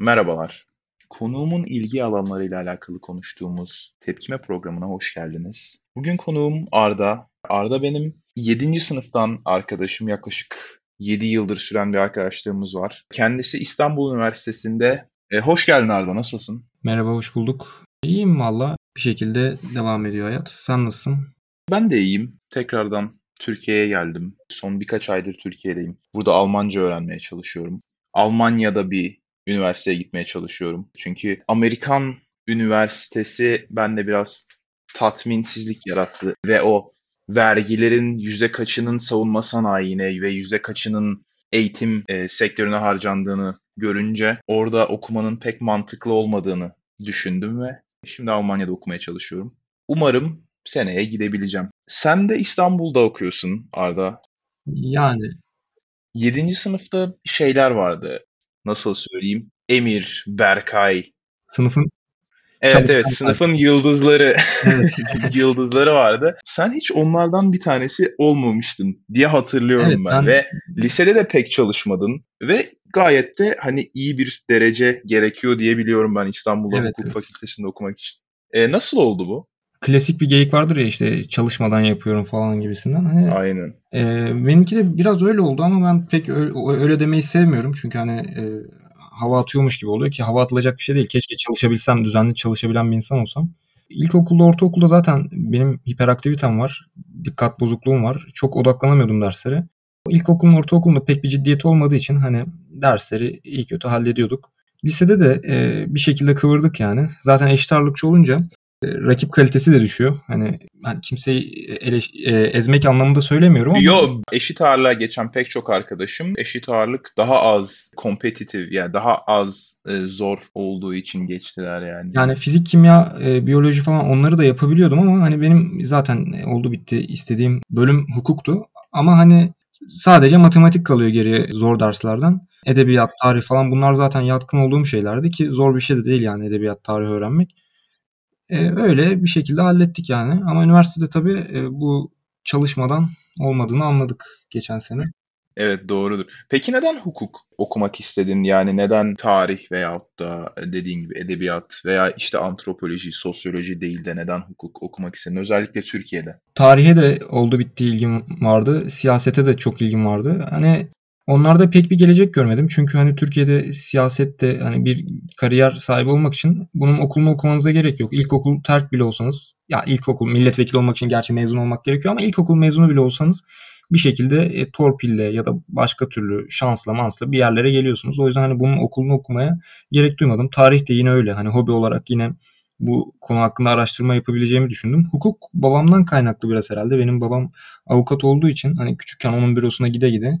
Merhabalar. Konuğumun ilgi alanlarıyla alakalı konuştuğumuz Tepkime programına hoş geldiniz. Bugün konuğum Arda. Arda benim 7. sınıftan arkadaşım. Yaklaşık 7 yıldır süren bir arkadaşlığımız var. Kendisi İstanbul Üniversitesi'nde. E, hoş geldin Arda, nasılsın? Merhaba, hoş bulduk. İyiyim valla. Bir şekilde devam ediyor hayat. Sen nasılsın? Ben de iyiyim. Tekrardan Türkiye'ye geldim. Son birkaç aydır Türkiye'deyim. Burada Almanca öğrenmeye çalışıyorum. Almanya'da bir üniversiteye gitmeye çalışıyorum. Çünkü Amerikan üniversitesi bende biraz tatminsizlik yarattı ve o vergilerin yüzde kaçının savunma sanayine ve yüzde kaçının eğitim e, sektörüne harcandığını görünce orada okumanın pek mantıklı olmadığını düşündüm ve şimdi Almanya'da okumaya çalışıyorum. Umarım seneye gidebileceğim. Sen de İstanbul'da okuyorsun Arda. Yani 7. sınıfta şeyler vardı nasıl söyleyeyim? Emir, Berkay. Sınıfın Evet evet sınıfın yıldızları evet. yıldızları vardı. Sen hiç onlardan bir tanesi olmamıştın diye hatırlıyorum evet, ben. ben ve lisede de pek çalışmadın ve gayet de hani iyi bir derece gerekiyor diye biliyorum ben İstanbul'da evet, hukuk evet. fakültesinde okumak için. E, nasıl oldu bu? Klasik bir geyik vardır ya işte çalışmadan yapıyorum falan gibisinden. Hani, Aynen. E, benimki de biraz öyle oldu ama ben pek öyle, öyle demeyi sevmiyorum. Çünkü hani e, hava atıyormuş gibi oluyor ki hava atılacak bir şey değil. Keşke çalışabilsem, düzenli çalışabilen bir insan olsam. İlkokulda, ortaokulda zaten benim hiperaktivitem var. Dikkat bozukluğum var. Çok odaklanamıyordum derslere. İlkokulun, ortaokulunda pek bir ciddiyeti olmadığı için hani dersleri iyi kötü hallediyorduk. Lisede de e, bir şekilde kıvırdık yani. Zaten eşit ağırlıkçı olunca rakip kalitesi de düşüyor. Hani ben kimseyi eleş, e, ezmek anlamında söylemiyorum ama. Yo eşit ağırlığa geçen pek çok arkadaşım eşit ağırlık daha az kompetitif yani daha az e, zor olduğu için geçtiler yani. Yani fizik, kimya, e, biyoloji falan onları da yapabiliyordum ama hani benim zaten oldu bitti istediğim bölüm hukuktu. Ama hani sadece matematik kalıyor geriye zor derslerden. Edebiyat, tarih falan bunlar zaten yatkın olduğum şeylerdi ki zor bir şey de değil yani edebiyat, tarih öğrenmek. E, öyle bir şekilde hallettik yani. Ama üniversitede tabii e, bu çalışmadan olmadığını anladık geçen sene. Evet doğrudur. Peki neden hukuk okumak istedin? Yani neden tarih veyahut da dediğin gibi edebiyat veya işte antropoloji, sosyoloji değil de neden hukuk okumak istedin? Özellikle Türkiye'de. Tarihe de oldu bitti ilgim vardı. Siyasete de çok ilgim vardı. Hani Onlarda pek bir gelecek görmedim. Çünkü hani Türkiye'de siyasette hani bir kariyer sahibi olmak için bunun okulunu okumanıza gerek yok. İlkokul terk bile olsanız ya ilkokul milletvekili olmak için gerçi mezun olmak gerekiyor ama ilkokul mezunu bile olsanız bir şekilde e, torpille ya da başka türlü şansla mansla bir yerlere geliyorsunuz. O yüzden hani bunun okulunu okumaya gerek duymadım. Tarih de yine öyle. Hani hobi olarak yine bu konu hakkında araştırma yapabileceğimi düşündüm. Hukuk babamdan kaynaklı biraz herhalde. Benim babam avukat olduğu için hani küçükken onun bürosuna gide gide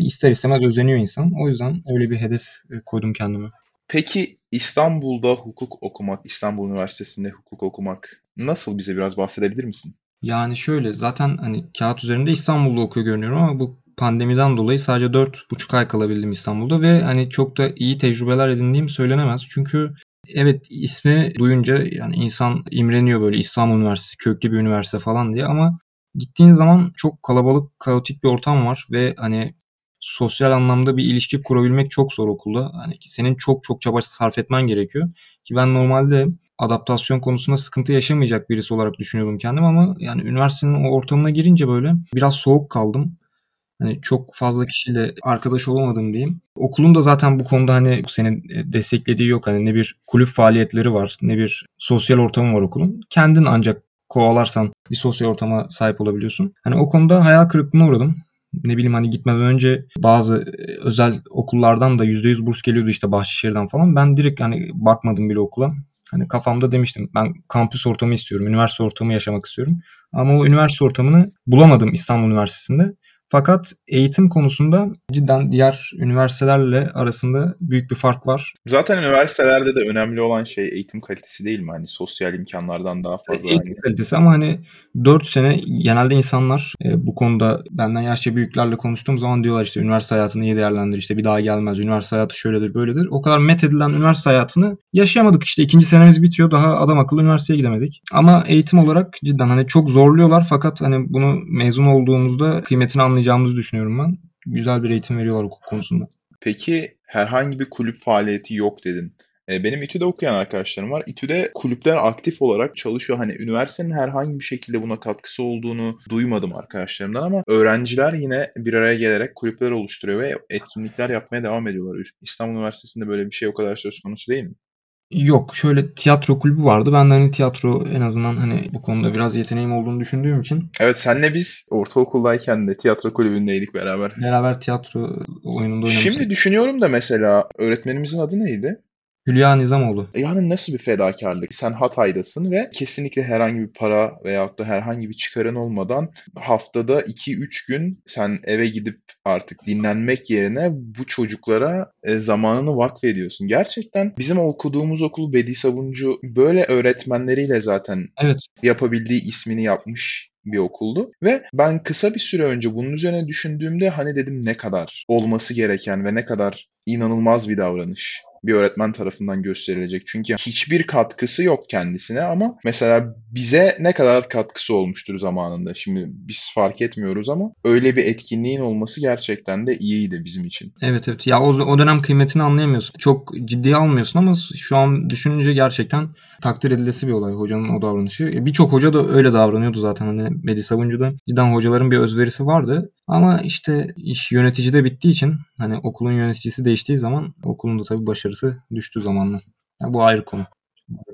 ister istemez özeniyor insan. O yüzden öyle bir hedef e, koydum kendime. Peki İstanbul'da hukuk okumak, İstanbul Üniversitesi'nde hukuk okumak nasıl bize biraz bahsedebilir misin? Yani şöyle zaten hani kağıt üzerinde İstanbul'da okuyor görünüyorum ama bu pandemiden dolayı sadece 4,5 ay kalabildim İstanbul'da ve hani çok da iyi tecrübeler edindiğim söylenemez. Çünkü evet ismi duyunca yani insan imreniyor böyle İstanbul Üniversitesi köklü bir üniversite falan diye ama gittiğin zaman çok kalabalık, kaotik bir ortam var ve hani sosyal anlamda bir ilişki kurabilmek çok zor okulda. Hani senin çok çok çaba sarf etmen gerekiyor. Ki ben normalde adaptasyon konusunda sıkıntı yaşamayacak birisi olarak düşünüyordum kendim ama yani üniversitenin o ortamına girince böyle biraz soğuk kaldım. Hani çok fazla kişiyle arkadaş olamadım diyeyim. Okulun da zaten bu konuda hani senin desteklediği yok. Hani ne bir kulüp faaliyetleri var, ne bir sosyal ortamı var okulun. Kendin ancak kovalarsan bir sosyal ortama sahip olabiliyorsun. Hani o konuda hayal kırıklığına uğradım ne bileyim hani gitmeden önce bazı e, özel okullardan da %100 burs geliyordu işte Bahçeşehir'den falan. Ben direkt hani bakmadım bile okula. Hani kafamda demiştim ben kampüs ortamı istiyorum, üniversite ortamı yaşamak istiyorum. Ama o üniversite ortamını bulamadım İstanbul Üniversitesi'nde. Fakat eğitim konusunda cidden diğer üniversitelerle arasında büyük bir fark var. Zaten üniversitelerde de önemli olan şey eğitim kalitesi değil mi? Hani sosyal imkanlardan daha fazla. Eğitim hani... kalitesi ama hani 4 sene genelde insanlar e, bu konuda benden yaşça büyüklerle konuştuğum zaman diyorlar işte üniversite hayatını iyi değerlendir işte bir daha gelmez. Üniversite hayatı şöyledir böyledir. O kadar met edilen üniversite hayatını yaşayamadık işte ikinci senemiz bitiyor daha adam akıllı üniversiteye gidemedik. Ama eğitim olarak cidden hani çok zorluyorlar fakat hani bunu mezun olduğumuzda kıymetini anlayacağımızı düşünüyorum ben. Güzel bir eğitim veriyorlar hukuk konusunda. Peki herhangi bir kulüp faaliyeti yok dedin. E, benim İTÜ'de okuyan arkadaşlarım var. İTÜ'de kulüpler aktif olarak çalışıyor. Hani üniversitenin herhangi bir şekilde buna katkısı olduğunu duymadım arkadaşlarımdan ama öğrenciler yine bir araya gelerek kulüpler oluşturuyor ve etkinlikler yapmaya devam ediyorlar. İstanbul Üniversitesi'nde böyle bir şey o kadar söz konusu değil mi? Yok şöyle tiyatro kulübü vardı. Ben de hani tiyatro en azından hani bu konuda biraz yeteneğim olduğunu düşündüğüm için. Evet senle biz ortaokuldayken de tiyatro kulübündeydik beraber. Beraber tiyatro oyununda oynamıştık. Şimdi düşünüyorum da mesela öğretmenimizin adı neydi? Hülya Nizamoğlu. E, yani nasıl bir fedakarlık? Sen Hatay'dasın ve kesinlikle herhangi bir para veyahut da herhangi bir çıkarın olmadan haftada 2-3 gün sen eve gidip artık dinlenmek yerine bu çocuklara e, zamanını vakfediyorsun. Gerçekten bizim okuduğumuz okul Bedi Sabuncu böyle öğretmenleriyle zaten Evet. yapabildiği ismini yapmış bir okuldu ve ben kısa bir süre önce bunun üzerine düşündüğümde hani dedim ne kadar olması gereken ve ne kadar inanılmaz bir davranış bir öğretmen tarafından gösterilecek. Çünkü hiçbir katkısı yok kendisine ama mesela bize ne kadar katkısı olmuştur zamanında. Şimdi biz fark etmiyoruz ama öyle bir etkinliğin olması gerçekten de iyiydi bizim için. Evet evet. Ya o, o dönem kıymetini anlayamıyorsun. Çok ciddiye almıyorsun ama şu an düşününce gerçekten takdir edilesi bir olay hocanın o davranışı. E, birçok hoca da öyle davranıyordu zaten. Hani Medi Savuncu'da cidden hocaların bir özverisi vardı. Ama işte iş yöneticide bittiği için hani okulun yöneticisi değiştiği zaman okulun da tabii başarısı düştü zamanla. Yani bu ayrı konu.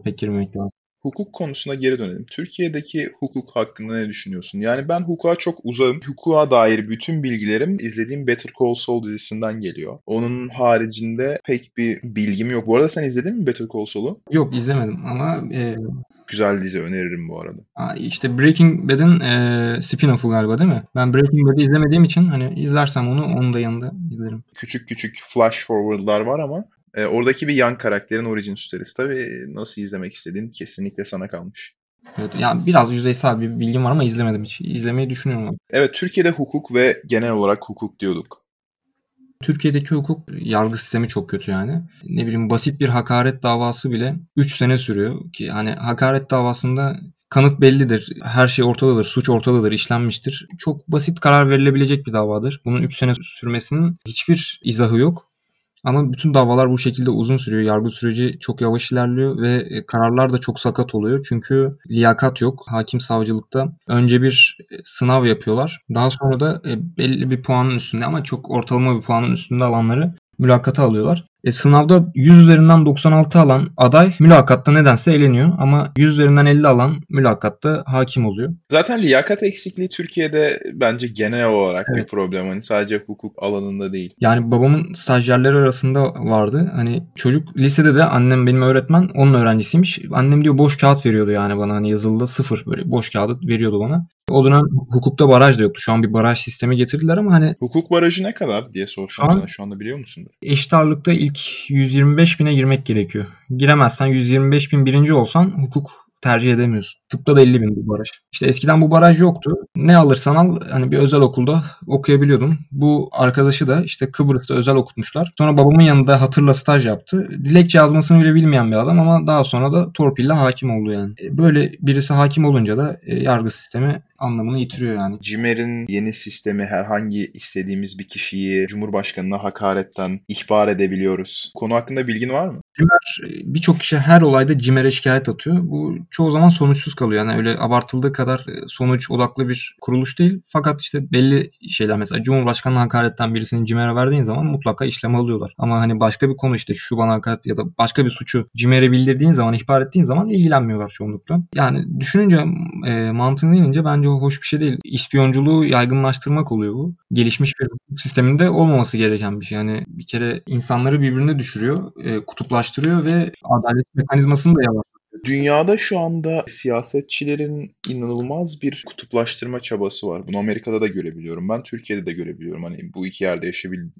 Pek girmemek lazım. Hukuk konusuna geri dönelim. Türkiye'deki hukuk hakkında ne düşünüyorsun? Yani ben hukuka çok uzağım. Hukuka dair bütün bilgilerim izlediğim Better Call Saul dizisinden geliyor. Onun haricinde pek bir bilgim yok. Bu arada sen izledin mi Better Call Saul'u? Yok izlemedim ama e, Güzel dizi öneririm bu arada. işte Breaking Bad'in e, spin-off'u galiba değil mi? Ben Breaking Bad'i izlemediğim için hani izlersem onu onun da yanında izlerim. Küçük küçük flash forward'lar var ama e, oradaki bir yan karakterin origin story'si. Tabii nasıl izlemek istediğin kesinlikle sana kalmış. Evet, yani biraz yüzeysel bir bilgim var ama izlemedim hiç. İzlemeyi düşünüyorum. Evet Türkiye'de hukuk ve genel olarak hukuk diyorduk. Türkiye'deki hukuk yargı sistemi çok kötü yani. Ne bileyim basit bir hakaret davası bile 3 sene sürüyor ki hani hakaret davasında kanıt bellidir. Her şey ortadadır. Suç ortadadır. işlenmiştir. Çok basit karar verilebilecek bir davadır. Bunun 3 sene sürmesinin hiçbir izahı yok. Ama bütün davalar bu şekilde uzun sürüyor. Yargı süreci çok yavaş ilerliyor ve e, kararlar da çok sakat oluyor. Çünkü liyakat yok. Hakim savcılıkta önce bir e, sınav yapıyorlar. Daha sonra da e, belli bir puanın üstünde ama çok ortalama bir puanın üstünde alanları mülakata alıyorlar. E, sınavda 100 üzerinden 96 alan aday mülakatta nedense eleniyor ama 100 üzerinden 50 alan mülakatta hakim oluyor. Zaten liyakat eksikliği Türkiye'de bence genel olarak Evet. bir problem. Hani sadece hukuk alanında değil. Yani babamın stajyerleri arasında vardı. Hani çocuk lisede de annem benim öğretmen onun öğrencisiymiş. Annem diyor boş kağıt veriyordu yani bana hani yazılıda sıfır böyle boş kağıt veriyordu bana. O dönem hukukta baraj da yoktu. Şu an bir baraj sistemi getirdiler ama hani Hukuk barajı ne kadar diye sorsam Şu an- sana şu anda biliyor musundur? eşit ağırlıkta ilk 125 bine girmek gerekiyor. Giremezsen 125 bin birinci olsan hukuk tercih edemiyorsun. Tıpta da 50 bin bu baraj. İşte eskiden bu baraj yoktu. Ne alırsan al hani bir özel okulda okuyabiliyordun. Bu arkadaşı da işte Kıbrıs'ta özel okutmuşlar. Sonra babamın yanında hatırla staj yaptı. Dilekçe yazmasını bile bilmeyen bir adam ama daha sonra da torpille hakim oldu yani. E, Böyle birisi hakim olunca da e, yargı sistemi anlamını yitiriyor yani. CİMER'in yeni sistemi herhangi istediğimiz bir kişiyi Cumhurbaşkanına hakaretten ihbar edebiliyoruz. Konu hakkında bilgin var mı? E, birçok kişi her olayda CİMER'e şikayet atıyor. Bu çoğu zaman sonuçsuz kalıyor. Yani öyle abartıldığı kadar e, sonuç odaklı bir kuruluş değil. Fakat işte belli şeyler mesela Cumhurbaşkanı'na hakaretten birisini CİMER'e verdiğin zaman mutlaka işlem alıyorlar. Ama hani başka bir konu işte şu bana hakaret ya da başka bir suçu CİMER'e bildirdiğin zaman, ihbar ettiğin zaman ilgilenmiyorlar çoğunlukla. Yani düşününce e, mantığına inince bence hoş bir şey değil. İspiyonculuğu yaygınlaştırmak oluyor bu. Gelişmiş bir hukuk sisteminde olmaması gereken bir şey. Yani bir kere insanları birbirine düşürüyor, e, kutuplaştırıyor ve adalet mekanizmasını da yavaş. Dünyada şu anda siyasetçilerin inanılmaz bir kutuplaştırma çabası var. Bunu Amerika'da da görebiliyorum. Ben Türkiye'de de görebiliyorum. Hani bu iki yerde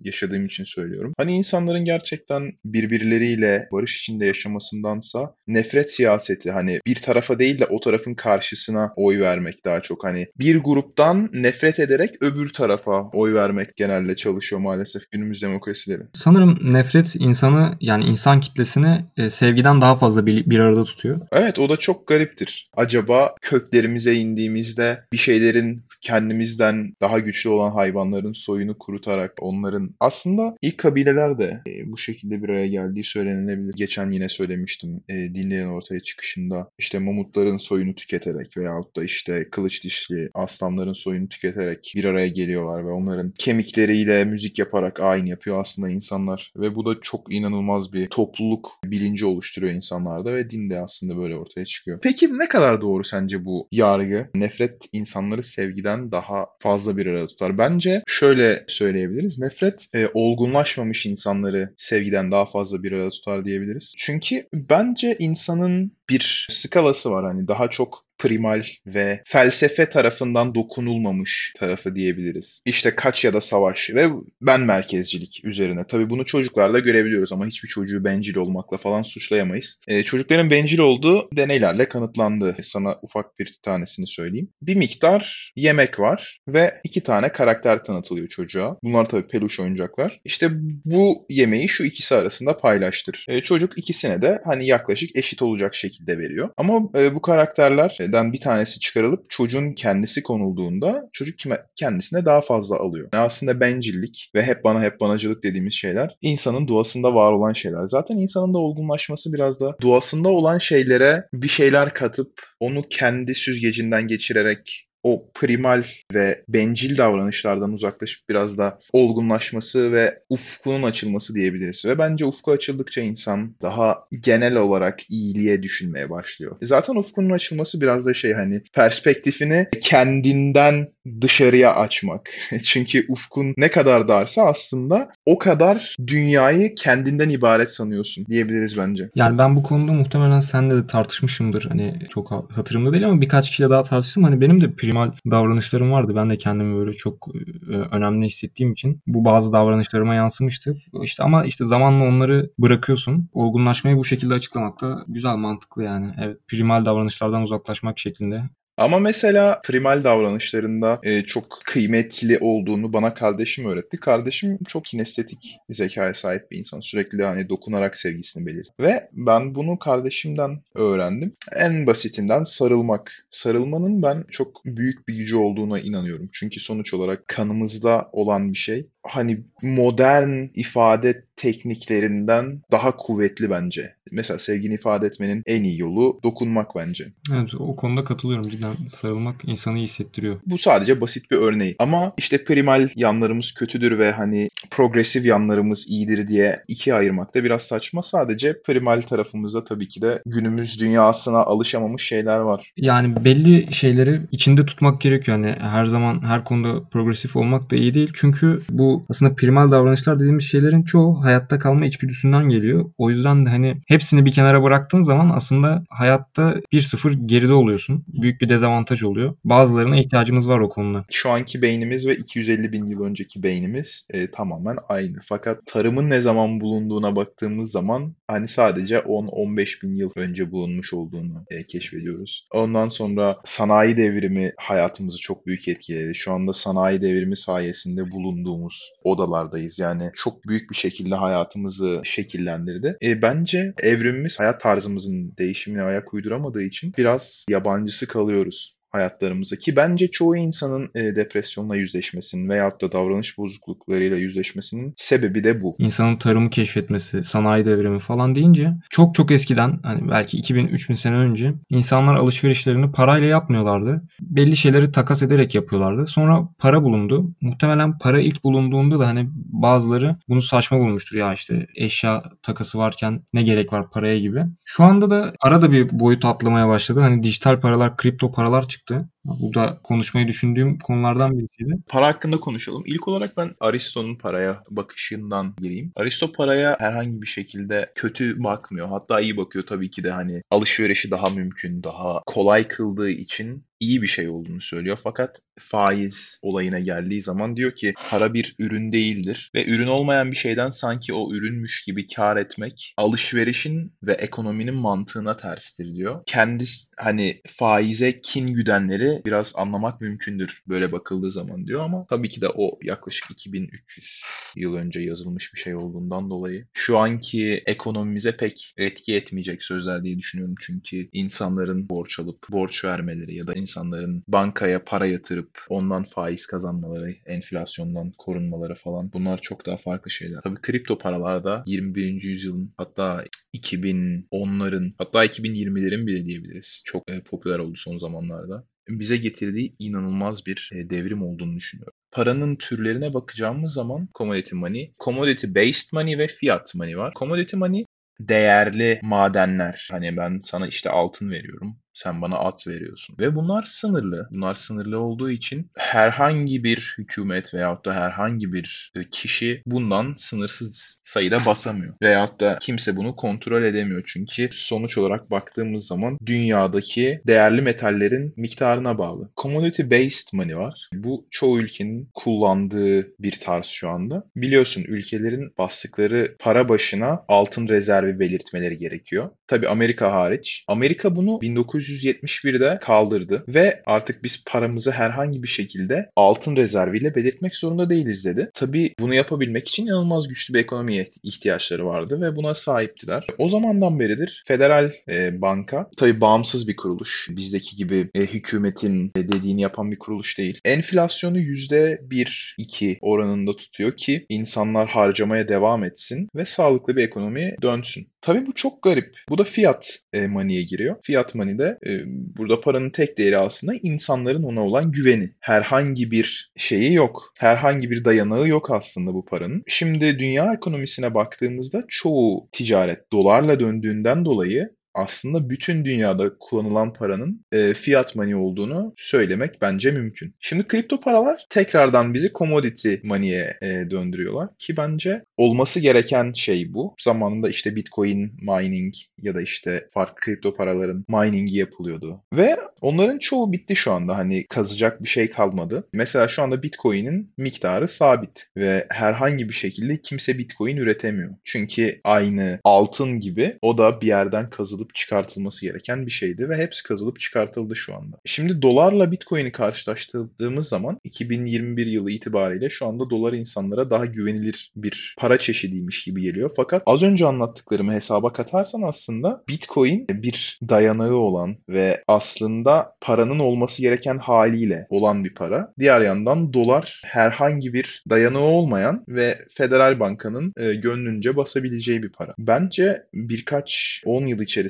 yaşadığım için söylüyorum. Hani insanların gerçekten birbirleriyle barış içinde yaşamasındansa nefret siyaseti hani bir tarafa değil de o tarafın karşısına oy vermek daha çok. Hani bir gruptan nefret ederek öbür tarafa oy vermek genelde çalışıyor maalesef günümüz demokrasileri. Sanırım nefret insanı yani insan kitlesini e, sevgiden daha fazla bir arada tutuyor. Yansıtıyor. Evet o da çok gariptir. Acaba köklerimize indiğimizde bir şeylerin kendimizden daha güçlü olan hayvanların soyunu kurutarak onların aslında ilk kabileler de e, bu şekilde bir araya geldiği söylenilebilir. Geçen yine söylemiştim e, dinleyen ortaya çıkışında işte mamutların soyunu tüketerek veyahut da işte kılıç dişli aslanların soyunu tüketerek bir araya geliyorlar ve onların kemikleriyle müzik yaparak ayin yapıyor aslında insanlar ve bu da çok inanılmaz bir topluluk bilinci oluşturuyor insanlarda ve din de aslında böyle ortaya çıkıyor. Peki ne kadar doğru sence bu yargı? Nefret insanları sevgiden daha fazla bir arada tutar. Bence şöyle söyleyebiliriz. Nefret e, olgunlaşmamış insanları sevgiden daha fazla bir arada tutar diyebiliriz. Çünkü bence insanın bir skalası var hani daha çok primal ve felsefe tarafından dokunulmamış tarafı diyebiliriz. İşte kaç ya da savaş ve ben merkezcilik üzerine. Tabii bunu çocuklarla görebiliyoruz ama hiçbir çocuğu bencil olmakla falan suçlayamayız. Ee, çocukların bencil olduğu deneylerle kanıtlandı. Sana ufak bir tanesini söyleyeyim. Bir miktar yemek var ve iki tane karakter tanıtılıyor çocuğa. Bunlar tabii peluş oyuncaklar. İşte bu yemeği şu ikisi arasında paylaştır. Ee, çocuk ikisine de hani yaklaşık eşit olacak şekilde veriyor. Ama e, bu karakterler den bir tanesi çıkarılıp çocuğun kendisi konulduğunda çocuk kime, kendisine daha fazla alıyor. Yani aslında bencillik ve hep bana hep banacılık dediğimiz şeyler insanın doğasında var olan şeyler. Zaten insanın da olgunlaşması biraz da doğasında olan şeylere bir şeyler katıp onu kendi süzgecinden geçirerek o primal ve bencil davranışlardan uzaklaşıp biraz da olgunlaşması ve ufkunun açılması diyebiliriz. Ve bence ufku açıldıkça insan daha genel olarak iyiliğe düşünmeye başlıyor. E zaten ufkunun açılması biraz da şey hani perspektifini kendinden dışarıya açmak. Çünkü ufkun ne kadar darsa aslında o kadar dünyayı kendinden ibaret sanıyorsun diyebiliriz bence. Yani ben bu konuda muhtemelen senle de tartışmışımdır. Hani çok hatırımda değil ama birkaç kişiyle daha tartıştım. Hani benim de primal davranışlarım vardı. Ben de kendimi böyle çok e, önemli hissettiğim için bu bazı davranışlarıma yansımıştı. İşte ama işte zamanla onları bırakıyorsun. Olgunlaşmayı bu şekilde açıklamak da güzel, mantıklı yani. Evet, primal davranışlardan uzaklaşmak şeklinde ama mesela primal davranışlarında e, çok kıymetli olduğunu bana kardeşim öğretti. Kardeşim çok kinestetik zekaya sahip bir insan. Sürekli hani dokunarak sevgisini belir. Ve ben bunu kardeşimden öğrendim. En basitinden sarılmak. Sarılmanın ben çok büyük bir gücü olduğuna inanıyorum. Çünkü sonuç olarak kanımızda olan bir şey hani modern ifade tekniklerinden daha kuvvetli bence. Mesela sevgini ifade etmenin en iyi yolu dokunmak bence. Evet o konuda katılıyorum. Cidden sarılmak insanı iyi hissettiriyor. Bu sadece basit bir örneği. Ama işte primal yanlarımız kötüdür ve hani progresif yanlarımız iyidir diye ikiye ayırmak da biraz saçma. Sadece primal tarafımızda tabii ki de günümüz dünyasına alışamamış şeyler var. Yani belli şeyleri içinde tutmak gerekiyor. Yani her zaman her konuda progresif olmak da iyi değil. Çünkü bu aslında primal davranışlar dediğimiz şeylerin çoğu hayatta kalma içgüdüsünden geliyor. O yüzden de hani hepsini bir kenara bıraktığın zaman aslında hayatta 1-0 geride oluyorsun. Büyük bir dezavantaj oluyor. Bazılarına ihtiyacımız var o konuda. Şu anki beynimiz ve 250 bin yıl önceki beynimiz e, tamamen aynı. Fakat tarımın ne zaman bulunduğuna baktığımız zaman hani sadece 10-15 bin yıl önce bulunmuş olduğunu e, keşfediyoruz. Ondan sonra sanayi devrimi hayatımızı çok büyük etkiledi. Şu anda sanayi devrimi sayesinde bulunduğumuz odalardayız. Yani çok büyük bir şekilde hayatımızı şekillendirdi. E, bence evrimimiz hayat tarzımızın değişimine ayak uyduramadığı için biraz yabancısı kalıyoruz hayatlarımıza ki bence çoğu insanın e, depresyonla yüzleşmesinin veyahut da davranış bozukluklarıyla yüzleşmesinin sebebi de bu. İnsanın tarımı keşfetmesi, sanayi devrimi falan deyince çok çok eskiden hani belki 2000-3000 sene önce insanlar alışverişlerini parayla yapmıyorlardı. Belli şeyleri takas ederek yapıyorlardı. Sonra para bulundu. Muhtemelen para ilk bulunduğunda da hani bazıları bunu saçma bulmuştur ya işte eşya takası varken ne gerek var paraya gibi. Şu anda da para da bir boyut atlamaya başladı. Hani dijital paralar, kripto paralar çıktı çıktı. Bu da konuşmayı düşündüğüm konulardan birisiydi. Para hakkında konuşalım. İlk olarak ben Aristo'nun paraya bakışından gireyim. Aristo paraya herhangi bir şekilde kötü bakmıyor. Hatta iyi bakıyor tabii ki de hani alışverişi daha mümkün, daha kolay kıldığı için iyi bir şey olduğunu söylüyor. Fakat faiz olayına geldiği zaman diyor ki para bir ürün değildir ve ürün olmayan bir şeyden sanki o ürünmüş gibi kar etmek alışverişin ve ekonominin mantığına terstir diyor. Kendisi hani faize kin güdenleri biraz anlamak mümkündür böyle bakıldığı zaman diyor ama tabii ki de o yaklaşık 2300 yıl önce yazılmış bir şey olduğundan dolayı şu anki ekonomimize pek etki etmeyecek sözler diye düşünüyorum. Çünkü insanların borç alıp borç vermeleri ya da insanların bankaya para yatırıp ondan faiz kazanmaları, enflasyondan korunmaları falan bunlar çok daha farklı şeyler. Tabii kripto paralarda 21. yüzyılın hatta 2010'ların hatta 2020'lerin bile diyebiliriz. Çok e, popüler oldu son zamanlarda. Bize getirdiği inanılmaz bir e, devrim olduğunu düşünüyorum. Paranın türlerine bakacağımız zaman commodity money, commodity based money ve fiat money var. Commodity money değerli madenler. Hani ben sana işte altın veriyorum. Sen bana at veriyorsun. Ve bunlar sınırlı. Bunlar sınırlı olduğu için herhangi bir hükümet veyahut da herhangi bir e, kişi bundan sınırsız sayıda basamıyor. Veyahut da kimse bunu kontrol edemiyor. Çünkü sonuç olarak baktığımız zaman dünyadaki değerli metallerin miktarına bağlı. Commodity based money var. Bu çoğu ülkenin kullandığı bir tarz şu anda. Biliyorsun ülkelerin bastıkları para başına altın rezervi belirtmeleri gerekiyor. Tabi Amerika hariç. Amerika bunu 19 1971'de kaldırdı ve artık biz paramızı herhangi bir şekilde altın rezerviyle belirtmek zorunda değiliz dedi. Tabii bunu yapabilmek için inanılmaz güçlü bir ekonomiye ihtiyaçları vardı ve buna sahiptiler. O zamandan beridir Federal e, Banka tabii bağımsız bir kuruluş. Bizdeki gibi e, hükümetin e, dediğini yapan bir kuruluş değil. Enflasyonu %1-2 oranında tutuyor ki insanlar harcamaya devam etsin ve sağlıklı bir ekonomiye dönsün. Tabii bu çok garip. Bu da fiyat e, money'e giriyor. Fiyat money'de e, burada paranın tek değeri aslında insanların ona olan güveni. Herhangi bir şeyi yok. Herhangi bir dayanağı yok aslında bu paranın. Şimdi dünya ekonomisine baktığımızda çoğu ticaret dolarla döndüğünden dolayı aslında bütün dünyada kullanılan paranın e, fiat money olduğunu söylemek bence mümkün. Şimdi kripto paralar tekrardan bizi commodity money'e e, döndürüyorlar ki bence olması gereken şey bu. Zamanında işte Bitcoin mining ya da işte farklı kripto paraların miningi yapılıyordu. Ve onların çoğu bitti şu anda. Hani kazacak bir şey kalmadı. Mesela şu anda Bitcoin'in miktarı sabit ve herhangi bir şekilde kimse Bitcoin üretemiyor. Çünkü aynı altın gibi o da bir yerden kazılıp çıkartılması gereken bir şeydi ve hepsi kazılıp çıkartıldı şu anda. Şimdi dolarla Bitcoin'i karşılaştırdığımız zaman 2021 yılı itibariyle şu anda dolar insanlara daha güvenilir bir para çeşidiymiş gibi geliyor. Fakat az önce anlattıklarımı hesaba katarsan aslında Bitcoin bir dayanağı olan ve aslında paranın olması gereken haliyle olan bir para. Diğer yandan dolar herhangi bir dayanağı olmayan ve Federal Banka'nın e, gönlünce basabileceği bir para. Bence birkaç 10 yıl içerisinde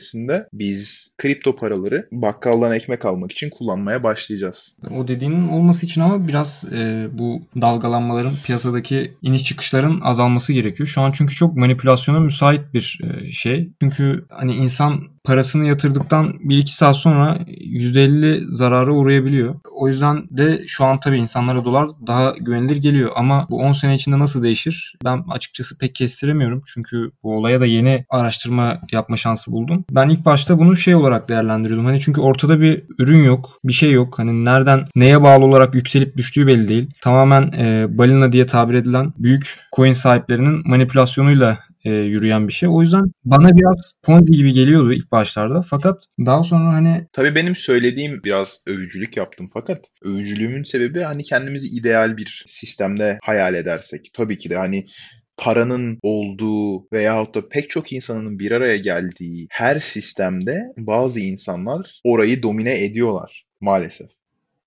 biz kripto paraları bakkaldan ekmek almak için kullanmaya başlayacağız. O dediğinin olması için ama biraz e, bu dalgalanmaların piyasadaki iniş çıkışların azalması gerekiyor. Şu an çünkü çok manipülasyona müsait bir e, şey. Çünkü hani insan parasını yatırdıktan 1-2 saat sonra %50 zarara uğrayabiliyor. O yüzden de şu an tabii insanlara dolar daha güvenilir geliyor ama bu 10 sene içinde nasıl değişir? Ben açıkçası pek kestiremiyorum. Çünkü bu olaya da yeni araştırma yapma şansı buldum. Ben ilk başta bunu şey olarak değerlendiriyordum. Hani çünkü ortada bir ürün yok, bir şey yok. Hani nereden neye bağlı olarak yükselip düştüğü belli değil. Tamamen e, balina diye tabir edilen büyük coin sahiplerinin manipülasyonuyla e, yürüyen bir şey. O yüzden bana biraz Ponzi gibi geliyordu ilk başlarda. Fakat daha sonra hani... Tabii benim söylediğim biraz övücülük yaptım fakat övücülüğümün sebebi hani kendimizi ideal bir sistemde hayal edersek. Tabii ki de hani paranın olduğu veyahut da pek çok insanın bir araya geldiği her sistemde bazı insanlar orayı domine ediyorlar maalesef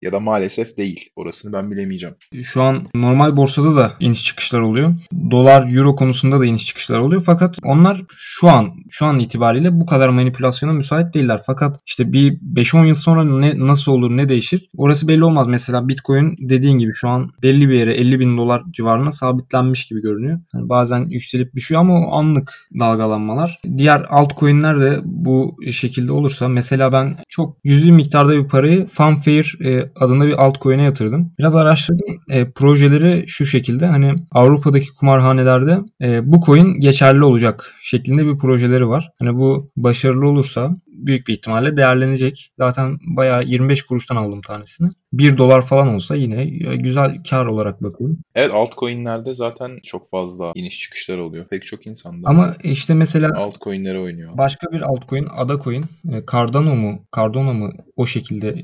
ya da maalesef değil. Orasını ben bilemeyeceğim. Şu an normal borsada da iniş çıkışlar oluyor. Dolar, euro konusunda da iniş çıkışlar oluyor. Fakat onlar şu an şu an itibariyle bu kadar manipülasyona müsait değiller. Fakat işte bir 5-10 yıl sonra ne nasıl olur, ne değişir? Orası belli olmaz. Mesela Bitcoin dediğin gibi şu an belli bir yere 50 bin dolar civarına sabitlenmiş gibi görünüyor. Yani bazen yükselip düşüyor ama o anlık dalgalanmalar. Diğer altcoin'ler de bu şekilde olursa mesela ben çok cüzi miktarda bir parayı Funfair e, adında bir altcoin'e yatırdım. Biraz araştırdım. E, projeleri şu şekilde hani Avrupa'daki kumarhanelerde e, bu coin geçerli olacak şeklinde bir projeleri var. Hani bu başarılı olursa büyük bir ihtimalle değerlenecek. Zaten bayağı 25 kuruştan aldım tanesini. 1 dolar falan olsa yine güzel kar olarak bakıyorum. Evet altcoin'lerde zaten çok fazla iniş çıkışlar oluyor. Pek çok insan da Ama işte mesela altcoin'lere oynuyor. başka bir altcoin Ada Coin, e, Cardano mu, Cardano mu o şekilde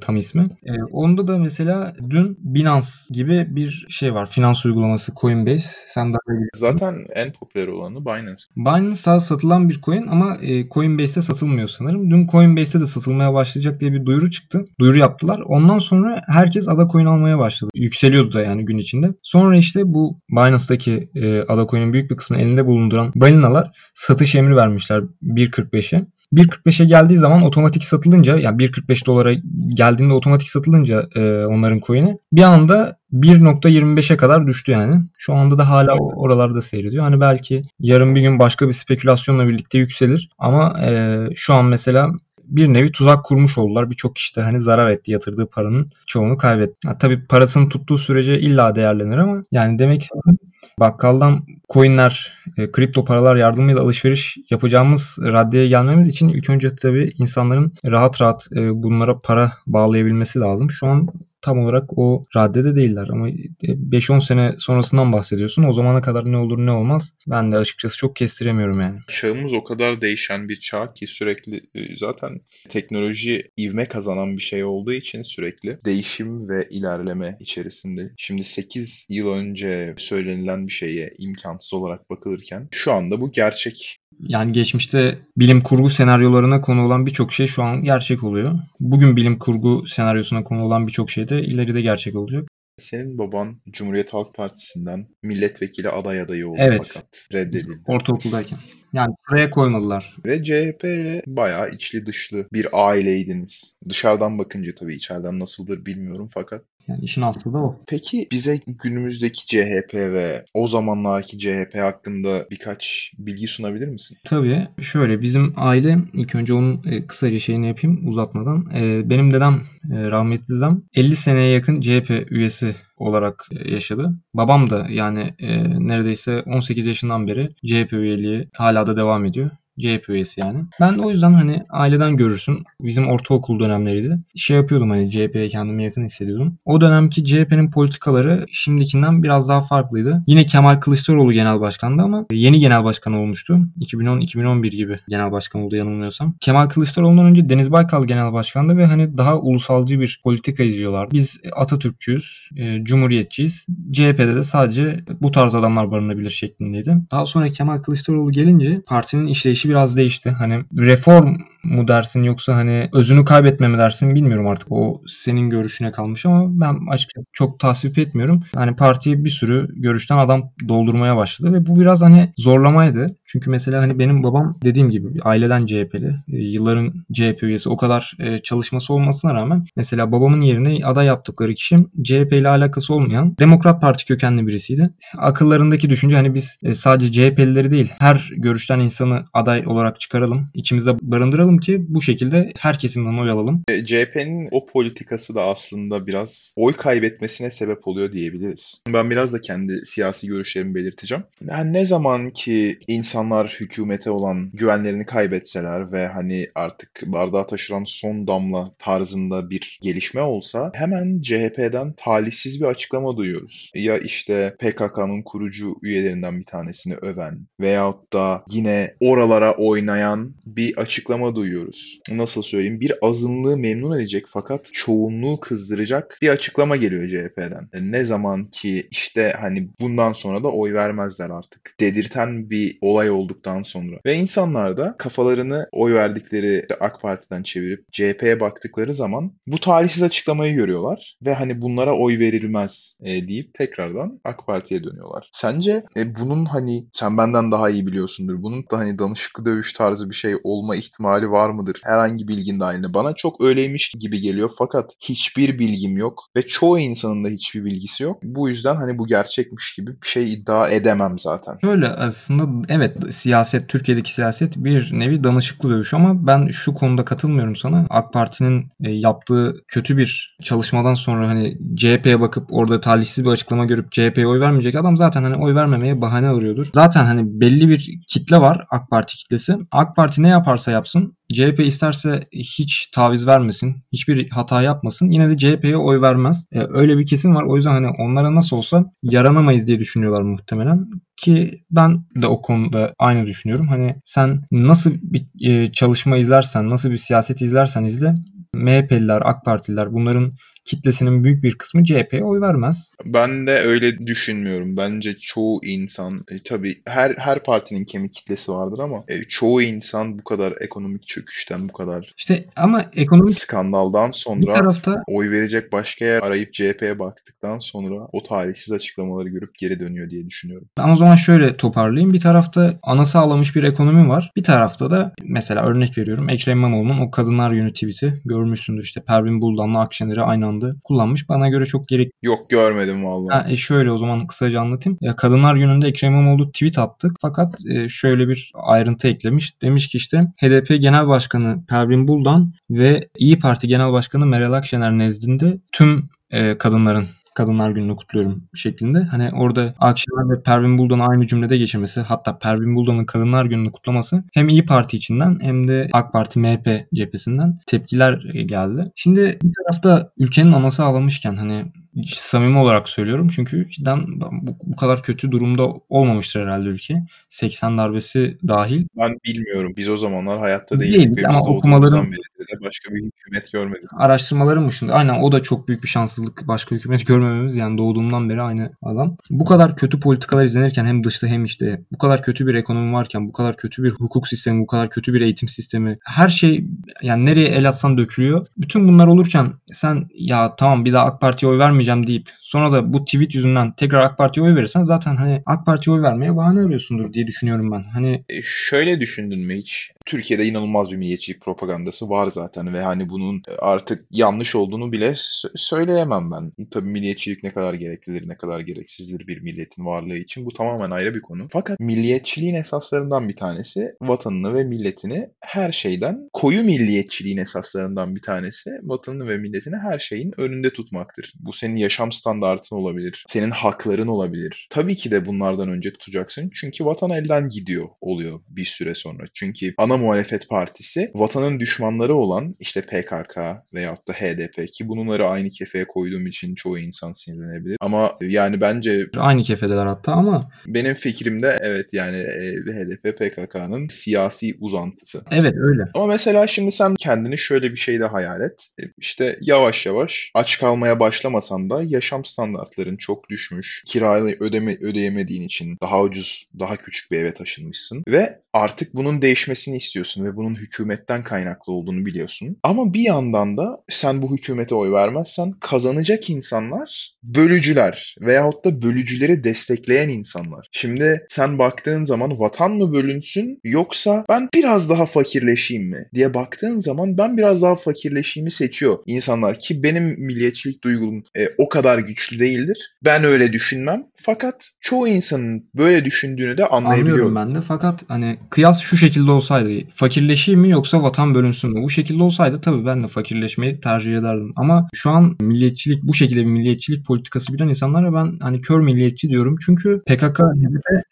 tam ismi. E, onda da mesela dün Binance gibi bir şey var. Finans uygulaması Coinbase. Sen daha. Zaten en popüler olanı Binance. Binance'a satılan bir coin ama e, Coinbase'te satılmıyor sanırım. Dün Coinbase'te de satılmaya başlayacak diye bir duyuru çıktı. Duyuru yaptılar. Ondan sonra herkes Ada Coin almaya başladı. Yükseliyordu da yani gün içinde. Sonra işte bu Binance'daki e, Ada Coin'in büyük bir kısmını elinde bulunduran balinalar satış emri vermişler 1.45'e. 1.45'e geldiği zaman otomatik satılınca yani 1.45 dolara geldiğinde otomatik satılınca e, onların coin'i bir anda 1.25'e kadar düştü yani. Şu anda da hala oralarda seyrediyor. Hani belki yarın bir gün başka bir spekülasyonla birlikte yükselir ama e, şu an mesela bir nevi tuzak kurmuş oldular. Birçok kişi de hani zarar etti yatırdığı paranın çoğunu kaybetti. Ha, tabii parasını tuttuğu sürece illa değerlenir ama yani demek istediğim bakkaldan coinler, e, kripto paralar yardımıyla alışveriş yapacağımız raddeye gelmemiz için ilk önce tabii insanların rahat rahat e, bunlara para bağlayabilmesi lazım. Şu an tam olarak o raddede değiller ama 5-10 sene sonrasından bahsediyorsun. O zamana kadar ne olur ne olmaz ben de açıkçası çok kestiremiyorum yani. Çağımız o kadar değişen bir çağ ki sürekli e, zaten teknoloji ivme kazanan bir şey olduğu için sürekli değişim ve ilerleme içerisinde. Şimdi 8 yıl önce söylenilen bir şeye imkansız olarak bakılırken şu anda bu gerçek yani geçmişte bilim kurgu senaryolarına konu olan birçok şey şu an gerçek oluyor. Bugün bilim kurgu senaryosuna konu olan birçok şey de ileride gerçek olacak. Senin baban Cumhuriyet Halk Partisi'nden milletvekili aday adayı oldu Evet. fakat reddedildi. Ortaokuldayken. Yani sıraya koymadılar. Ve CHP bayağı içli dışlı bir aileydiniz. Dışarıdan bakınca tabii içeriden nasıldır bilmiyorum fakat. Yani işin aslı da o. Peki bize günümüzdeki CHP ve o zamanlarki CHP hakkında birkaç bilgi sunabilir misin? Tabii şöyle bizim aile ilk önce onun e, kısaca şeyini yapayım uzatmadan. E, benim dedem e, rahmetli dedem 50 seneye yakın CHP üyesi olarak yaşadı. Babam da yani neredeyse 18 yaşından beri CHP üyeliği hala da devam ediyor. CHP üyesi yani. Ben de o yüzden hani aileden görürsün. Bizim ortaokul dönemleriydi. Şey yapıyordum hani CHP'ye kendimi yakın hissediyordum. O dönemki CHP'nin politikaları şimdikinden biraz daha farklıydı. Yine Kemal Kılıçdaroğlu genel başkandı ama yeni genel başkan olmuştu. 2010-2011 gibi genel başkan oldu yanılmıyorsam. Kemal Kılıçdaroğlu'ndan önce Deniz Baykal genel başkandı ve hani daha ulusalcı bir politika izliyorlar. Biz Atatürkçüyüz, e, Cumhuriyetçiyiz. CHP'de de sadece bu tarz adamlar barınabilir şeklindeydi. Daha sonra Kemal Kılıçdaroğlu gelince partinin işleyişi biraz değişti. Hani reform mu dersin yoksa hani özünü kaybetme mi dersin bilmiyorum artık. O senin görüşüne kalmış ama ben açıkçası çok tasvip etmiyorum. Hani partiye bir sürü görüşten adam doldurmaya başladı ve bu biraz hani zorlamaydı. Çünkü mesela hani benim babam dediğim gibi aileden CHP'li. E, yılların CHP üyesi o kadar e, çalışması olmasına rağmen mesela babamın yerine aday yaptıkları kişi CHP ile alakası olmayan Demokrat Parti kökenli birisiydi. Akıllarındaki düşünce hani biz e, sadece CHP'lileri değil her görüşten insanı aday olarak çıkaralım. içimizde barındıralım ki bu şekilde her kesimden oy alalım. E, CHP'nin o politikası da aslında biraz oy kaybetmesine sebep oluyor diyebiliriz. Ben biraz da kendi siyasi görüşlerimi belirteceğim. Yani ne zaman ki insanlar hükümete olan güvenlerini kaybetseler ve hani artık bardağı taşıran son damla tarzında bir gelişme olsa hemen CHP'den talihsiz bir açıklama duyuyoruz. Ya işte PKK'nın kurucu üyelerinden bir tanesini öven veyahut da yine oralara oynayan bir açıklama duyuyoruz. Nasıl söyleyeyim? Bir azınlığı memnun edecek fakat çoğunluğu kızdıracak bir açıklama geliyor CHP'den. E, Ne zaman ki işte hani bundan sonra da oy vermezler artık. Dedirten bir olay olduktan sonra. Ve insanlar da kafalarını oy verdikleri AK Parti'den çevirip CHP'ye baktıkları zaman bu talihsiz açıklamayı görüyorlar ve hani bunlara oy verilmez e, deyip tekrardan AK Parti'ye dönüyorlar. Sence e, bunun hani sen benden daha iyi biliyorsundur. Bunun da hani danışıklı dövüş tarzı bir şey olma ihtimali var mıdır? Herhangi bilgin dahilinde. Bana çok öyleymiş gibi geliyor fakat hiçbir bilgim yok ve çoğu insanın da hiçbir bilgisi yok. Bu yüzden hani bu gerçekmiş gibi bir şey iddia edemem zaten. Şöyle aslında evet siyaset Türkiye'deki siyaset bir nevi danışıklı dövüş ama ben şu konuda katılmıyorum sana. AK Parti'nin e, yaptığı kötü bir çalışmadan sonra hani CHP'ye bakıp orada talihsiz bir açıklama görüp CHP'ye oy vermeyecek adam zaten hani oy vermemeye bahane arıyordur. Zaten hani belli bir kitle var AK Parti kitlesi. AK Parti ne yaparsa yapsın CHP isterse hiç taviz vermesin, hiçbir hata yapmasın. Yine de CHP'ye oy vermez. E, öyle bir kesim var. O yüzden hani onlara nasıl olsa yaranamayız diye düşünüyorlar muhtemelen ki ben de o konuda aynı düşünüyorum. Hani sen nasıl bir e, çalışma izlersen, nasıl bir siyaset izlersen izle MHP'liler, AK Partililer bunların kitlesinin büyük bir kısmı CHP'ye oy vermez. Ben de öyle düşünmüyorum. Bence çoğu insan e, tabii her her partinin kemik kitlesi vardır ama e, çoğu insan bu kadar ekonomik çöküşten bu kadar işte ama ekonomik skandaldan sonra bir tarafta oy verecek başka yer arayıp CHP'ye baktıktan sonra o talihsiz açıklamaları görüp geri dönüyor diye düşünüyorum. Ben o zaman şöyle toparlayayım. Bir tarafta ana sağlamış bir ekonomi var. Bir tarafta da mesela örnek veriyorum Ekrem İmamoğlu'nun o Kadınlar tweet'i görmüşsündür işte Pervin Buldan'la Akşener'i aynı anda anda kullanmış. Bana göre çok gerek. Yok görmedim vallahi. Ha, e şöyle o zaman kısaca anlatayım. Ya Kadınlar Günü'nde Ekrem İmamoğlu tweet attık. Fakat e, şöyle bir ayrıntı eklemiş. Demiş ki işte HDP Genel Başkanı Pervin Buldan ve İyi Parti Genel Başkanı Meral Akşener nezdinde tüm e, kadınların Kadınlar Günü'nü kutluyorum şeklinde. Hani orada Akşener ve Pervin Buldan'ı aynı cümlede geçirmesi hatta Pervin Buldan'ın Kadınlar Günü'nü kutlaması hem İyi Parti içinden hem de AK Parti MHP cephesinden tepkiler geldi. Şimdi bir tarafta ülkenin anası ağlamışken hani samimi olarak söylüyorum çünkü cidden bu, bu kadar kötü durumda olmamıştır herhalde ülke. 80 darbesi dahil. Ben bilmiyorum. Biz o zamanlar hayatta değildik. değildik ama okumalarım de başka bir hükümet görmedik. Araştırmalarım dışında aynen o da çok büyük bir şanssızlık. Başka hükümet görmememiz yani doğduğumdan beri aynı adam. Bu kadar kötü politikalar izlenirken hem dışta hem işte bu kadar kötü bir ekonomi varken bu kadar kötü bir hukuk sistemi, bu kadar kötü bir eğitim sistemi her şey yani nereye el atsan dökülüyor. Bütün bunlar olurken sen ya tamam bir daha AK Parti'ye oy vermeyeceğim vermeyeceğim deyip sonra da bu tweet yüzünden tekrar AK Parti'ye oy verirsen zaten hani AK Parti'ye oy vermeye bahane arıyorsundur diye düşünüyorum ben. Hani e şöyle düşündün mü hiç? Türkiye'de inanılmaz bir milliyetçilik propagandası var zaten ve hani bunun artık yanlış olduğunu bile söyleyemem ben. Tabii milliyetçilik ne kadar gereklidir, ne kadar gereksizdir bir milletin varlığı için bu tamamen ayrı bir konu. Fakat milliyetçiliğin esaslarından bir tanesi vatanını ve milletini her şeyden, koyu milliyetçiliğin esaslarından bir tanesi vatanını ve milletini her şeyin önünde tutmaktır. Bu senin yaşam standartın olabilir, senin hakların olabilir. Tabii ki de bunlardan önce tutacaksın çünkü vatan elden gidiyor oluyor bir süre sonra. Çünkü ana muhalefet partisi vatanın düşmanları olan işte PKK veyahut da HDP ki bunları aynı kefeye koyduğum için çoğu insan sinirlenebilir. Ama yani bence aynı kefedeler hatta ama benim fikrimde evet yani e, HDP PKK'nın siyasi uzantısı. Evet öyle. Ama mesela şimdi sen kendini şöyle bir şeyde hayal et. E, işte yavaş yavaş aç kalmaya başlamasan da yaşam standartların çok düşmüş. Kirayı ödeme, ödeyemediğin için daha ucuz, daha küçük bir eve taşınmışsın ve artık bunun değişmesini istiyorsun ve bunun hükümetten kaynaklı olduğunu biliyorsun. Ama bir yandan da sen bu hükümete oy vermezsen kazanacak insanlar bölücüler veyahut da bölücüleri destekleyen insanlar. Şimdi sen baktığın zaman vatan mı bölünsün yoksa ben biraz daha fakirleşeyim mi diye baktığın zaman ben biraz daha fakirleşeyimi seçiyor insanlar ki benim milliyetçilik duygum e, o kadar güçlü değildir. Ben öyle düşünmem. Fakat çoğu insanın böyle düşündüğünü de anlayabiliyorum. Anlıyorum ben de. Fakat hani kıyas şu şekilde olsaydı fakirleşeyim mi yoksa vatan bölünsün mü? Bu şekilde olsaydı tabii ben de fakirleşmeyi tercih ederdim. Ama şu an milliyetçilik bu şekilde bir milliyetçilik politikası bilen insanlara ben hani kör milliyetçi diyorum. Çünkü PKK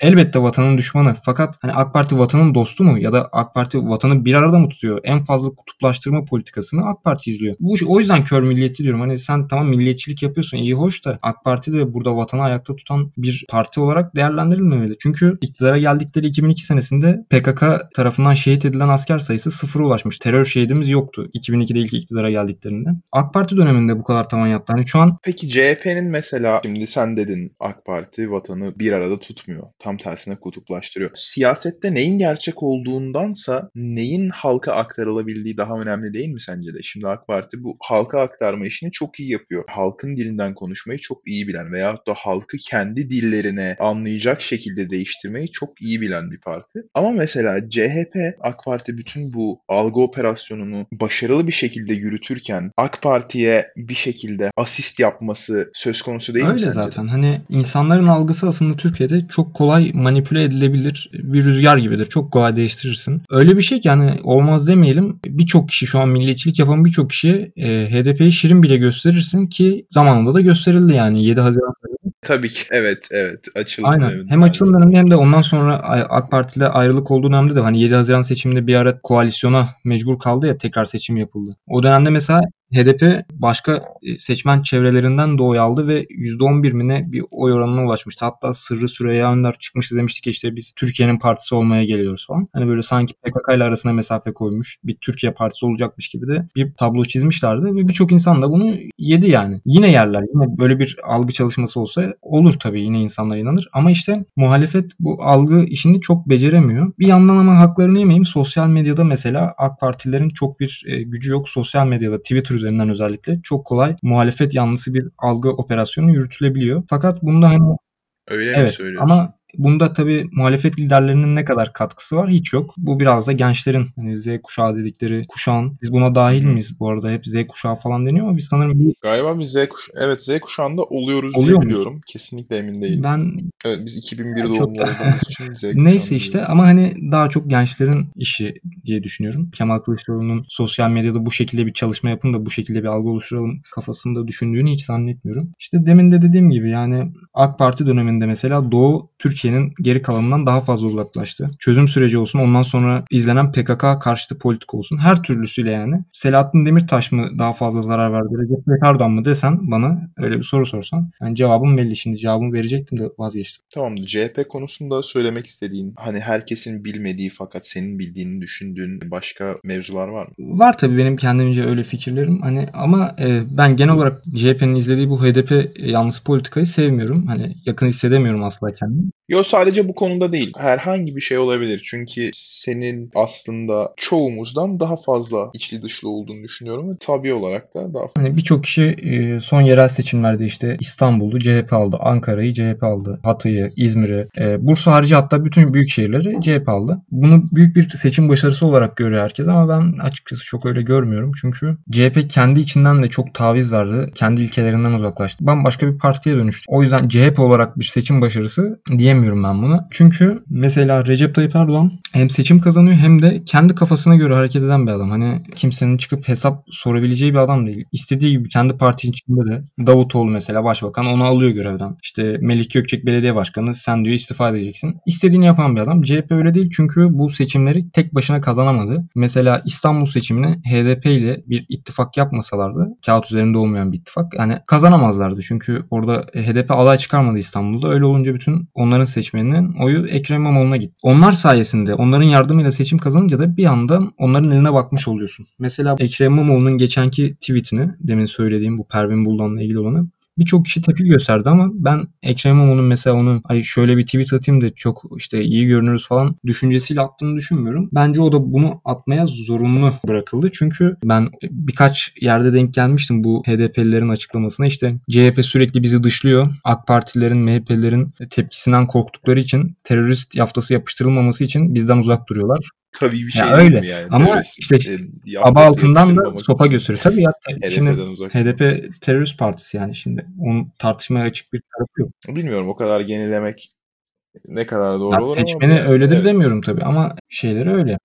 elbette vatanın düşmanı. Fakat hani AK Parti vatanın dostu mu ya da AK Parti vatanı bir arada mı tutuyor? En fazla kutuplaştırma politikasını AK Parti izliyor. Bu o yüzden kör milliyetçi diyorum. Hani sen tamam milliyetçilik yapıyorsun iyi hoş da AK Parti de burada vatanı ayakta tutan bir parti olarak değerlendirilmemeli. Çünkü iktidara geldikleri 2002 senesinde PKK tarafından şehit edilen asker sayısı sıfıra ulaşmış. Terör şehidimiz yoktu 2002'de ilk iktidara geldiklerinde. AK Parti döneminde bu kadar tavan yaptı. Hani şu an Peki CHP'nin mesela şimdi sen dedin AK Parti vatanı bir arada tutmuyor. Tam tersine kutuplaştırıyor. Siyasette neyin gerçek olduğundansa neyin halka aktarılabildiği daha önemli değil mi sence de? Şimdi AK Parti bu halka aktarma işini çok iyi yapıyor. Halkın dilinden konuşmayı çok iyi bilen veyahut da halkı kendi dillerine anlayacak şekilde değiştirmeyi çok iyi bilen bir parti. Ama mesela CHP AK Parti bütün bu algı operasyonunu başarılı bir şekilde yürütürken AK Parti'ye bir şekilde asist yapması söz konusu değil Öyle mi sence? zaten. Hani insanların algısı aslında Türkiye'de çok kolay manipüle edilebilir bir rüzgar gibidir. Çok kolay değiştirirsin. Öyle bir şey ki hani olmaz demeyelim. Birçok kişi şu an milliyetçilik yapan birçok kişi e, HDP'yi şirin bile gösterirsin ki zaman zamanında da gösterildi yani 7 Haziran Tabii ki. Evet, evet. Açılım Aynen. döneminde Hem açılım döneminde hem de ondan sonra AK Parti'de ayrılık olduğu dönemde de hani 7 Haziran seçiminde bir ara koalisyona mecbur kaldı ya tekrar seçim yapıldı. O dönemde mesela HDP başka e, seçmen çevrelerinden de oy aldı ve %11 mi ne bir oy oranına ulaşmıştı. Hatta Sırrı Süreyya Önder çıkmıştı demişti ki işte biz Türkiye'nin partisi olmaya geliyoruz falan. Hani böyle sanki PKK ile arasına mesafe koymuş bir Türkiye partisi olacakmış gibi de bir tablo çizmişlerdi ve birçok insan da bunu yedi yani. Yine yerler. Yine böyle bir algı çalışması olsa olur tabii yine insanlar inanır. Ama işte muhalefet bu algı işini çok beceremiyor. Bir yandan ama haklarını yemeyeyim sosyal medyada mesela AK Partilerin çok bir e, gücü yok. Sosyal medyada Twitter üzerinden özellikle çok kolay muhalefet yanlısı bir algı operasyonu yürütülebiliyor. Fakat bunda hani Öyle mi evet söylüyorsun? ama bunda tabii muhalefet liderlerinin ne kadar katkısı var hiç yok. Bu biraz da gençlerin hani Z kuşağı dedikleri kuşağın biz buna dahil Hı miyiz bu arada hep Z kuşağı falan deniyor ama biz sanırım Galiba biz Z kuş evet Z kuşağında oluyoruz Oluyor diye biliyorum. Kesinlikle emin değilim. ben Evet biz 2001 Yani doğumlu çok- olduğumuz için Z Neyse işte ama hani daha çok gençlerin işi diye düşünüyorum. Kemal Kılıçdaroğlu'nun sosyal medyada bu şekilde bir çalışma yapın da bu şekilde bir algı oluşturalım kafasında düşündüğünü hiç zannetmiyorum. İşte demin de dediğim gibi yani AK Parti döneminde mesela Doğu Türkiye'nin geri kalanından daha fazla uzaklaştı. Çözüm süreci olsun ondan sonra izlenen PKK karşıtı politika olsun her türlüsüyle yani. Selahattin Demirtaş mı daha fazla zarar verdi Recep Tayyip Erdoğan mı desen bana öyle bir soru sorsan yani cevabım belli şimdi cevabımı verecektim de vazgeçtim. Tamamdır. CHP konusunda söylemek istediğin, hani herkesin bilmediği fakat senin bildiğini düşündüğün başka mevzular var mı? Var tabii benim kendimce öyle fikirlerim. Hani ama e, ben genel olarak CHP'nin izlediği bu HDP yanlısı politikayı sevmiyorum. Hani yakın hissedemiyorum asla kendimi. Yo sadece bu konuda değil. Herhangi bir şey olabilir. Çünkü senin aslında çoğumuzdan daha fazla içli dışlı olduğunu düşünüyorum ve tabii olarak da daha Hani birçok kişi e, son yerel seçimlerde işte İstanbul'u CHP aldı, Ankara'yı CHP aldı, Hatay'ı, İzmir'i, e, Bursa harici hatta bütün büyük şehirleri CHP aldı. Bunu büyük bir seçim başarısı olarak görüyor herkes ama ben açıkçası çok öyle görmüyorum. Çünkü CHP kendi içinden de çok taviz verdi. Kendi ilkelerinden uzaklaştı. Bambaşka bir partiye dönüştü. O yüzden CHP olarak bir seçim başarısı diyemiyorum ben buna. Çünkü mesela Recep Tayyip Erdoğan hem seçim kazanıyor hem de kendi kafasına göre hareket eden bir adam. Hani kimsenin çıkıp hesap sorabileceği bir adam değil. İstediği gibi kendi parti içinde de Davutoğlu mesela başbakan onu alıyor görevden. İşte Melih Gökçek belediye başkanı sen diyor istifa edeceksin. İstediğini yapan bir adam. CHP öyle değil çünkü bu seçimleri tek başına kazanamadı. Mesela İstanbul seçimini HDP ile bir ittifak yapmasalardı kağıt üzerinde olmayan bir ittifak yani kazanamazlardı. Çünkü orada HDP aday çıkarmadı İstanbul'da. Öyle olunca bütün onların seçmeninin oyu Ekrem İmamoğlu'na gitti. Onlar sayesinde onların yardımıyla seçim kazanınca da bir yandan onların eline bakmış oluyorsun. Mesela Ekrem İmamoğlu'nun geçenki tweetini demin söylediğim bu Pervin Buldan'la ilgili olanı birçok kişi tepki gösterdi ama ben Ekrem İmamoğlu'nun mesela onu ay şöyle bir tweet atayım da çok işte iyi görünürüz falan düşüncesiyle attığını düşünmüyorum. Bence o da bunu atmaya zorunlu bırakıldı. Çünkü ben birkaç yerde denk gelmiştim bu HDP'lilerin açıklamasına. İşte CHP sürekli bizi dışlıyor. AK Partilerin, MHP'lilerin tepkisinden korktukları için terörist yaftası yapıştırılmaması için bizden uzak duruyorlar. Tabii bir Ya şey öyle. değil mi yani? Ama Terörist, işte e, Aba altından da sopa gösteriyor. Tabii ya şimdi. HDP terörist partisi yani şimdi. Onun tartışmaya açık bir tarafı yok. Bilmiyorum o kadar genelemek ne kadar doğru Ya olur seçmeni ama öyledir evet. demiyorum tabii ama şeyleri öyle.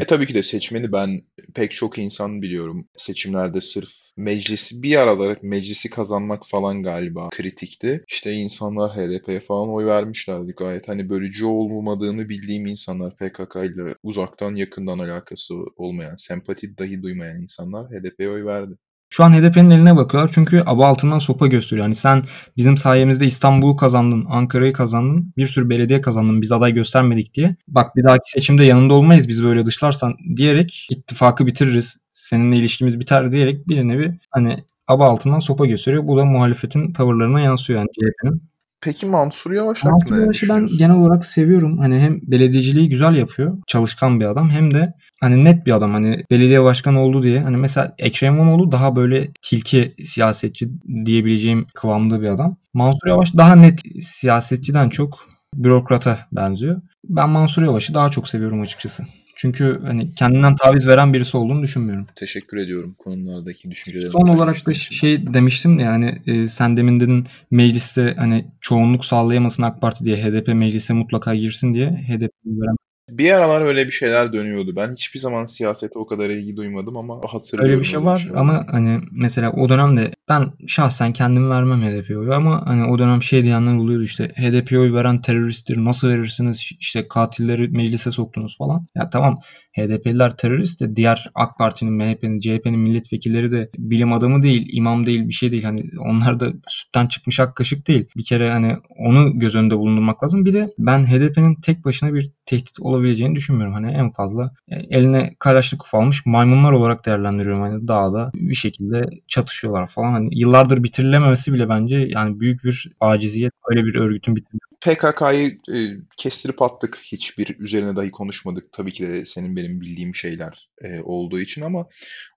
E tabii ki de seçmeni ben pek çok insan biliyorum. Seçimlerde sırf meclisi bir aralar meclisi kazanmak falan galiba kritikti. İşte insanlar HDP'ye falan oy vermişlerdi gayet. Hani bölücü olmadığını bildiğim insanlar PKK ile uzaktan yakından alakası olmayan, sempati dahi duymayan insanlar HDP'ye oy verdi. Şu an HDP'nin eline bakıyorlar çünkü aba altından sopa gösteriyor. Yani sen bizim sayemizde İstanbul'u kazandın, Ankara'yı kazandın, bir sürü belediye kazandın, biz aday göstermedik diye. Bak bir dahaki seçimde yanında olmayız biz böyle dışlarsan diyerek ittifakı bitiririz, seninle ilişkimiz biter diyerek bir nevi hani aba altından sopa gösteriyor. Bu da muhalefetin tavırlarına yansıyor yani CHP'nin. Peki Mansur Yavaş Mansur hakkında ne Yavaş'ı ben genel olarak seviyorum. Hani hem belediyeciliği güzel yapıyor. Çalışkan bir adam. Hem de hani net bir adam. Hani belediye başkanı oldu diye. Hani mesela Ekrem İmamoğlu daha böyle tilki siyasetçi diyebileceğim kıvamda bir adam. Mansur Yavaş daha net siyasetçiden çok bürokrata benziyor. Ben Mansur Yavaş'ı daha çok seviyorum açıkçası. Çünkü hani kendinden taviz veren birisi olduğunu düşünmüyorum. Teşekkür ediyorum konulardaki düşüncelerimi Son olarak da şey demiştim ya hani e, sen demin dedin mecliste hani çoğunluk sağlayamasın AK Parti diye HDP meclise mutlaka girsin diye HDP veren Bir aralar öyle bir şeyler dönüyordu. Ben hiçbir zaman siyasete o kadar ilgi duymadım ama hatırlıyorum öyle bir şey var ama hani mesela o dönemde ben şahsen kendim vermem HDP'ye oyu ama hani o dönem şey diyenler oluyordu işte HDP'ye oy veren teröristtir nasıl verirsiniz işte katilleri meclise soktunuz falan. Ya tamam HDP'liler terörist de diğer AK Parti'nin, MHP'nin, CHP'nin milletvekilleri de bilim adamı değil, imam değil, bir şey değil. Hani onlar da sütten çıkmış ak kaşık değil. Bir kere hani onu göz önünde bulundurmak lazım. Bir de ben HDP'nin tek başına bir tehdit olabileceğini düşünmüyorum. Hani en fazla e, eline Kalaşnikov almış maymunlar olarak değerlendiriyorum. Hani dağda bir şekilde çatışıyorlar falan. Hani yıllardır bitirilememesi bile bence yani büyük bir aciziyet öyle bir örgütün bitirilmesi. PKK'yı e, kestirip attık. Hiçbir üzerine dahi konuşmadık. Tabii ki de senin benim bildiğim şeyler e, olduğu için ama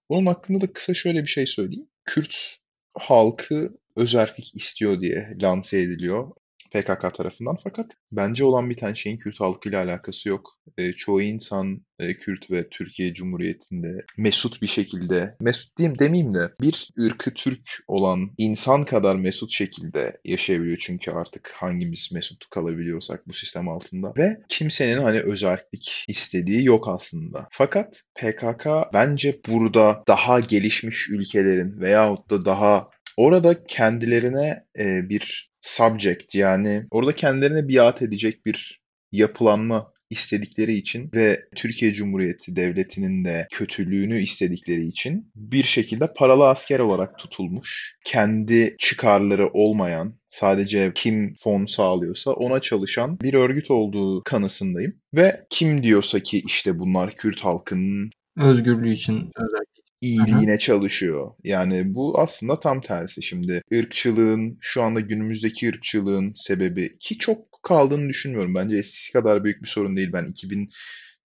onun hakkında da kısa şöyle bir şey söyleyeyim. Kürt halkı özellik istiyor diye lanse ediliyor. PKK tarafından fakat bence olan bir tane şeyin Kürt halkıyla alakası yok. E, çoğu insan e, Kürt ve Türkiye Cumhuriyeti'nde mesut bir şekilde, mesut diyeyim demeyeyim de bir ırkı Türk olan insan kadar mesut şekilde yaşayabiliyor çünkü artık hangimiz mesut kalabiliyorsak bu sistem altında ve kimsenin hani özellik istediği yok aslında. Fakat PKK bence burada daha gelişmiş ülkelerin veyahut da daha orada kendilerine e, bir subject yani orada kendilerine biat edecek bir yapılanma istedikleri için ve Türkiye Cumhuriyeti Devleti'nin de kötülüğünü istedikleri için bir şekilde paralı asker olarak tutulmuş, kendi çıkarları olmayan, sadece kim fon sağlıyorsa ona çalışan bir örgüt olduğu kanısındayım. Ve kim diyorsa ki işte bunlar Kürt halkının özgürlüğü için özellikle iyiliğine Aha. çalışıyor. Yani bu aslında tam tersi şimdi. ırkçılığın şu anda günümüzdeki ırkçılığın sebebi ki çok kaldığını düşünmüyorum. Bence eskisi kadar büyük bir sorun değil. Ben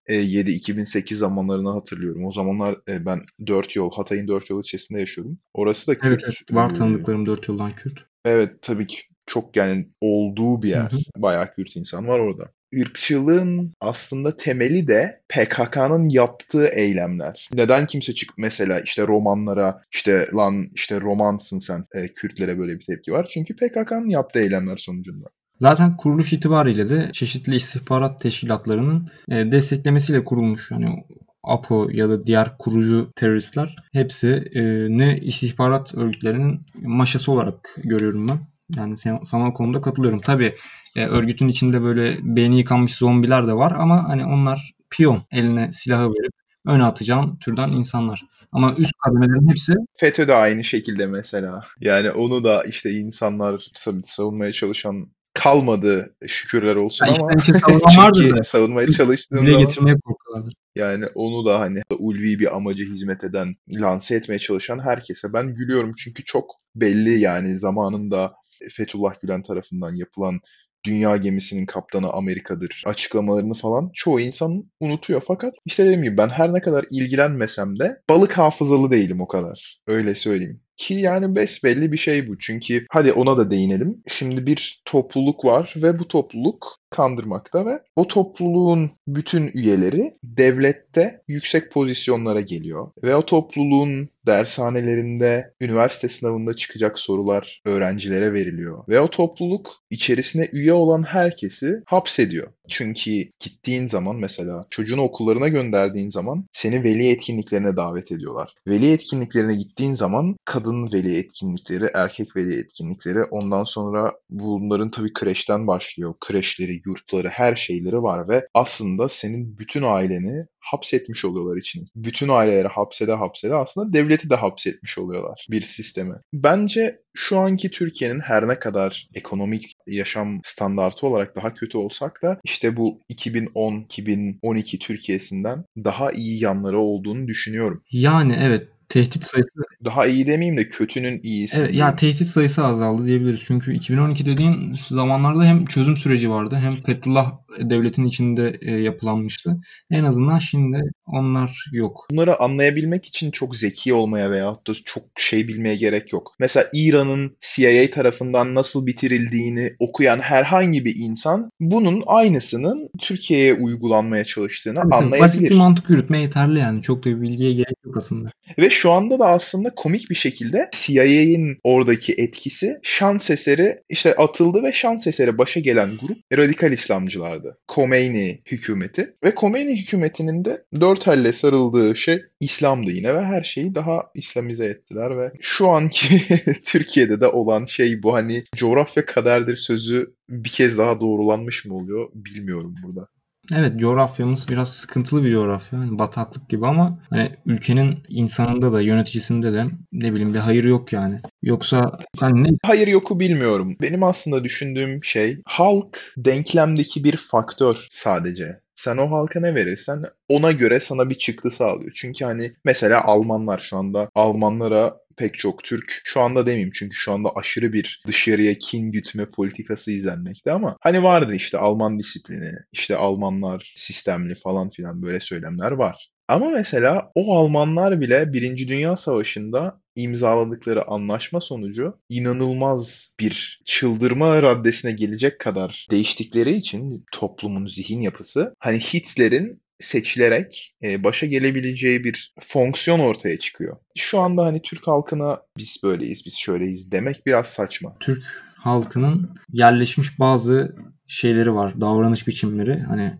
2007-2008 zamanlarını hatırlıyorum. O zamanlar e, ben dört yol, Hatay'ın dört yol ilçesinde yaşıyordum. Orası da Kürt. Evet, evet var tanıdıklarım dört yoldan Kürt. Evet tabii ki çok yani olduğu bir yer. Hı hı. Bayağı Kürt insan var orada ırkçılığın aslında temeli de PKK'nın yaptığı eylemler. Neden kimse çık mesela işte romanlara işte lan işte romansın sen e, Kürtlere böyle bir tepki var. Çünkü PKK'nın yaptığı eylemler sonucunda. Zaten kuruluş itibariyle de çeşitli istihbarat teşkilatlarının e, desteklemesiyle kurulmuş. Yani APO ya da diğer kurucu teröristler hepsi e, ne istihbarat örgütlerinin maşası olarak görüyorum ben. Yani sana o konuda katılıyorum. Tabii e, örgütün içinde böyle beyni yıkanmış zombiler de var ama hani onlar piyon eline silahı verip öne atacağın türden insanlar. Ama üst kademelerin hepsi FETÖ de aynı şekilde mesela. Yani onu da işte insanlar savunmaya çalışan kalmadı şükürler olsun ya ama çünkü savunmaya çalıştığında getirmeye korkuyorlardır. Yani onu da hani ulvi bir amaca hizmet eden, lanse etmeye çalışan herkese ben gülüyorum çünkü çok belli yani zamanında Fethullah Gülen tarafından yapılan dünya gemisinin kaptanı Amerika'dır açıklamalarını falan çoğu insan unutuyor. Fakat işte dediğim gibi ben her ne kadar ilgilenmesem de balık hafızalı değilim o kadar. Öyle söyleyeyim. Ki yani besbelli bir şey bu. Çünkü hadi ona da değinelim. Şimdi bir topluluk var ve bu topluluk kandırmakta ve o topluluğun bütün üyeleri devlette yüksek pozisyonlara geliyor. Ve o topluluğun dershanelerinde, üniversite sınavında çıkacak sorular öğrencilere veriliyor. Ve o topluluk içerisine üye olan herkesi hapsediyor. Çünkü gittiğin zaman mesela çocuğunu okullarına gönderdiğin zaman seni veli etkinliklerine davet ediyorlar. Veli etkinliklerine gittiğin zaman kadın veli etkinlikleri, erkek veli etkinlikleri ondan sonra bunların tabii kreşten başlıyor. Kreşleri, yurtları, her şeyleri var ve aslında senin bütün aileni hapsetmiş oluyorlar için. Bütün aileleri hapsede hapsede aslında devleti de hapsetmiş oluyorlar bir sisteme. Bence şu anki Türkiye'nin her ne kadar ekonomik yaşam standartı olarak daha kötü olsak da işte bu 2010-2012 Türkiye'sinden daha iyi yanları olduğunu düşünüyorum. Yani evet tehdit sayısı daha iyi demeyeyim de kötünün iyisi. Evet, ya tehdit sayısı azaldı diyebiliriz. Çünkü 2012 dediğin zamanlarda hem çözüm süreci vardı hem Fethullah devletin içinde e, yapılanmıştı. En azından şimdi onlar yok. Bunları anlayabilmek için çok zeki olmaya veyahut da çok şey bilmeye gerek yok. Mesela İran'ın CIA tarafından nasıl bitirildiğini okuyan herhangi bir insan bunun aynısının Türkiye'ye uygulanmaya çalıştığını Tabii, anlayabilir. Basit bir mantık yürütme yeterli yani. Çok da bir bilgiye gerek yok aslında. Ve şu anda da aslında komik bir şekilde CIA'nin oradaki etkisi şans eseri işte atıldı ve şans eseri başa gelen grup radikal İslamcılardı. Khomeini hükümeti. Ve Khomeini hükümetinin de dört elle sarıldığı şey İslam'dı yine ve her şeyi daha İslamize ettiler ve şu anki Türkiye'de de olan şey bu hani coğrafya kaderdir sözü bir kez daha doğrulanmış mı oluyor bilmiyorum burada. Evet coğrafyamız biraz sıkıntılı bir coğrafya. Hani bataklık gibi ama hani ülkenin insanında da yöneticisinde de ne bileyim bir hayır yok yani. Yoksa hani ne Hayır yoku bilmiyorum. Benim aslında düşündüğüm şey halk denklemdeki bir faktör sadece. Sen o halka ne verirsen ona göre sana bir çıktı sağlıyor. Çünkü hani mesela Almanlar şu anda Almanlara pek çok Türk şu anda demeyeyim çünkü şu anda aşırı bir dışarıya kin gütme politikası izlenmekte ama hani vardır işte Alman disiplini, işte Almanlar sistemli falan filan böyle söylemler var. Ama mesela o Almanlar bile Birinci Dünya Savaşı'nda imzaladıkları anlaşma sonucu inanılmaz bir çıldırma raddesine gelecek kadar değiştikleri için toplumun zihin yapısı hani Hitler'in seçilerek e, başa gelebileceği bir fonksiyon ortaya çıkıyor. Şu anda hani Türk halkına biz böyleyiz, biz şöyleyiz demek biraz saçma. Türk halkının yerleşmiş bazı şeyleri var, davranış biçimleri. Hani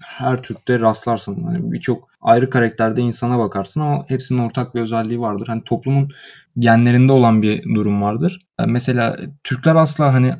her Türk'te rastlarsın. Hani birçok ayrı karakterde insana bakarsın ama hepsinin ortak bir özelliği vardır. Hani toplumun genlerinde olan bir durum vardır. Yani mesela Türkler asla hani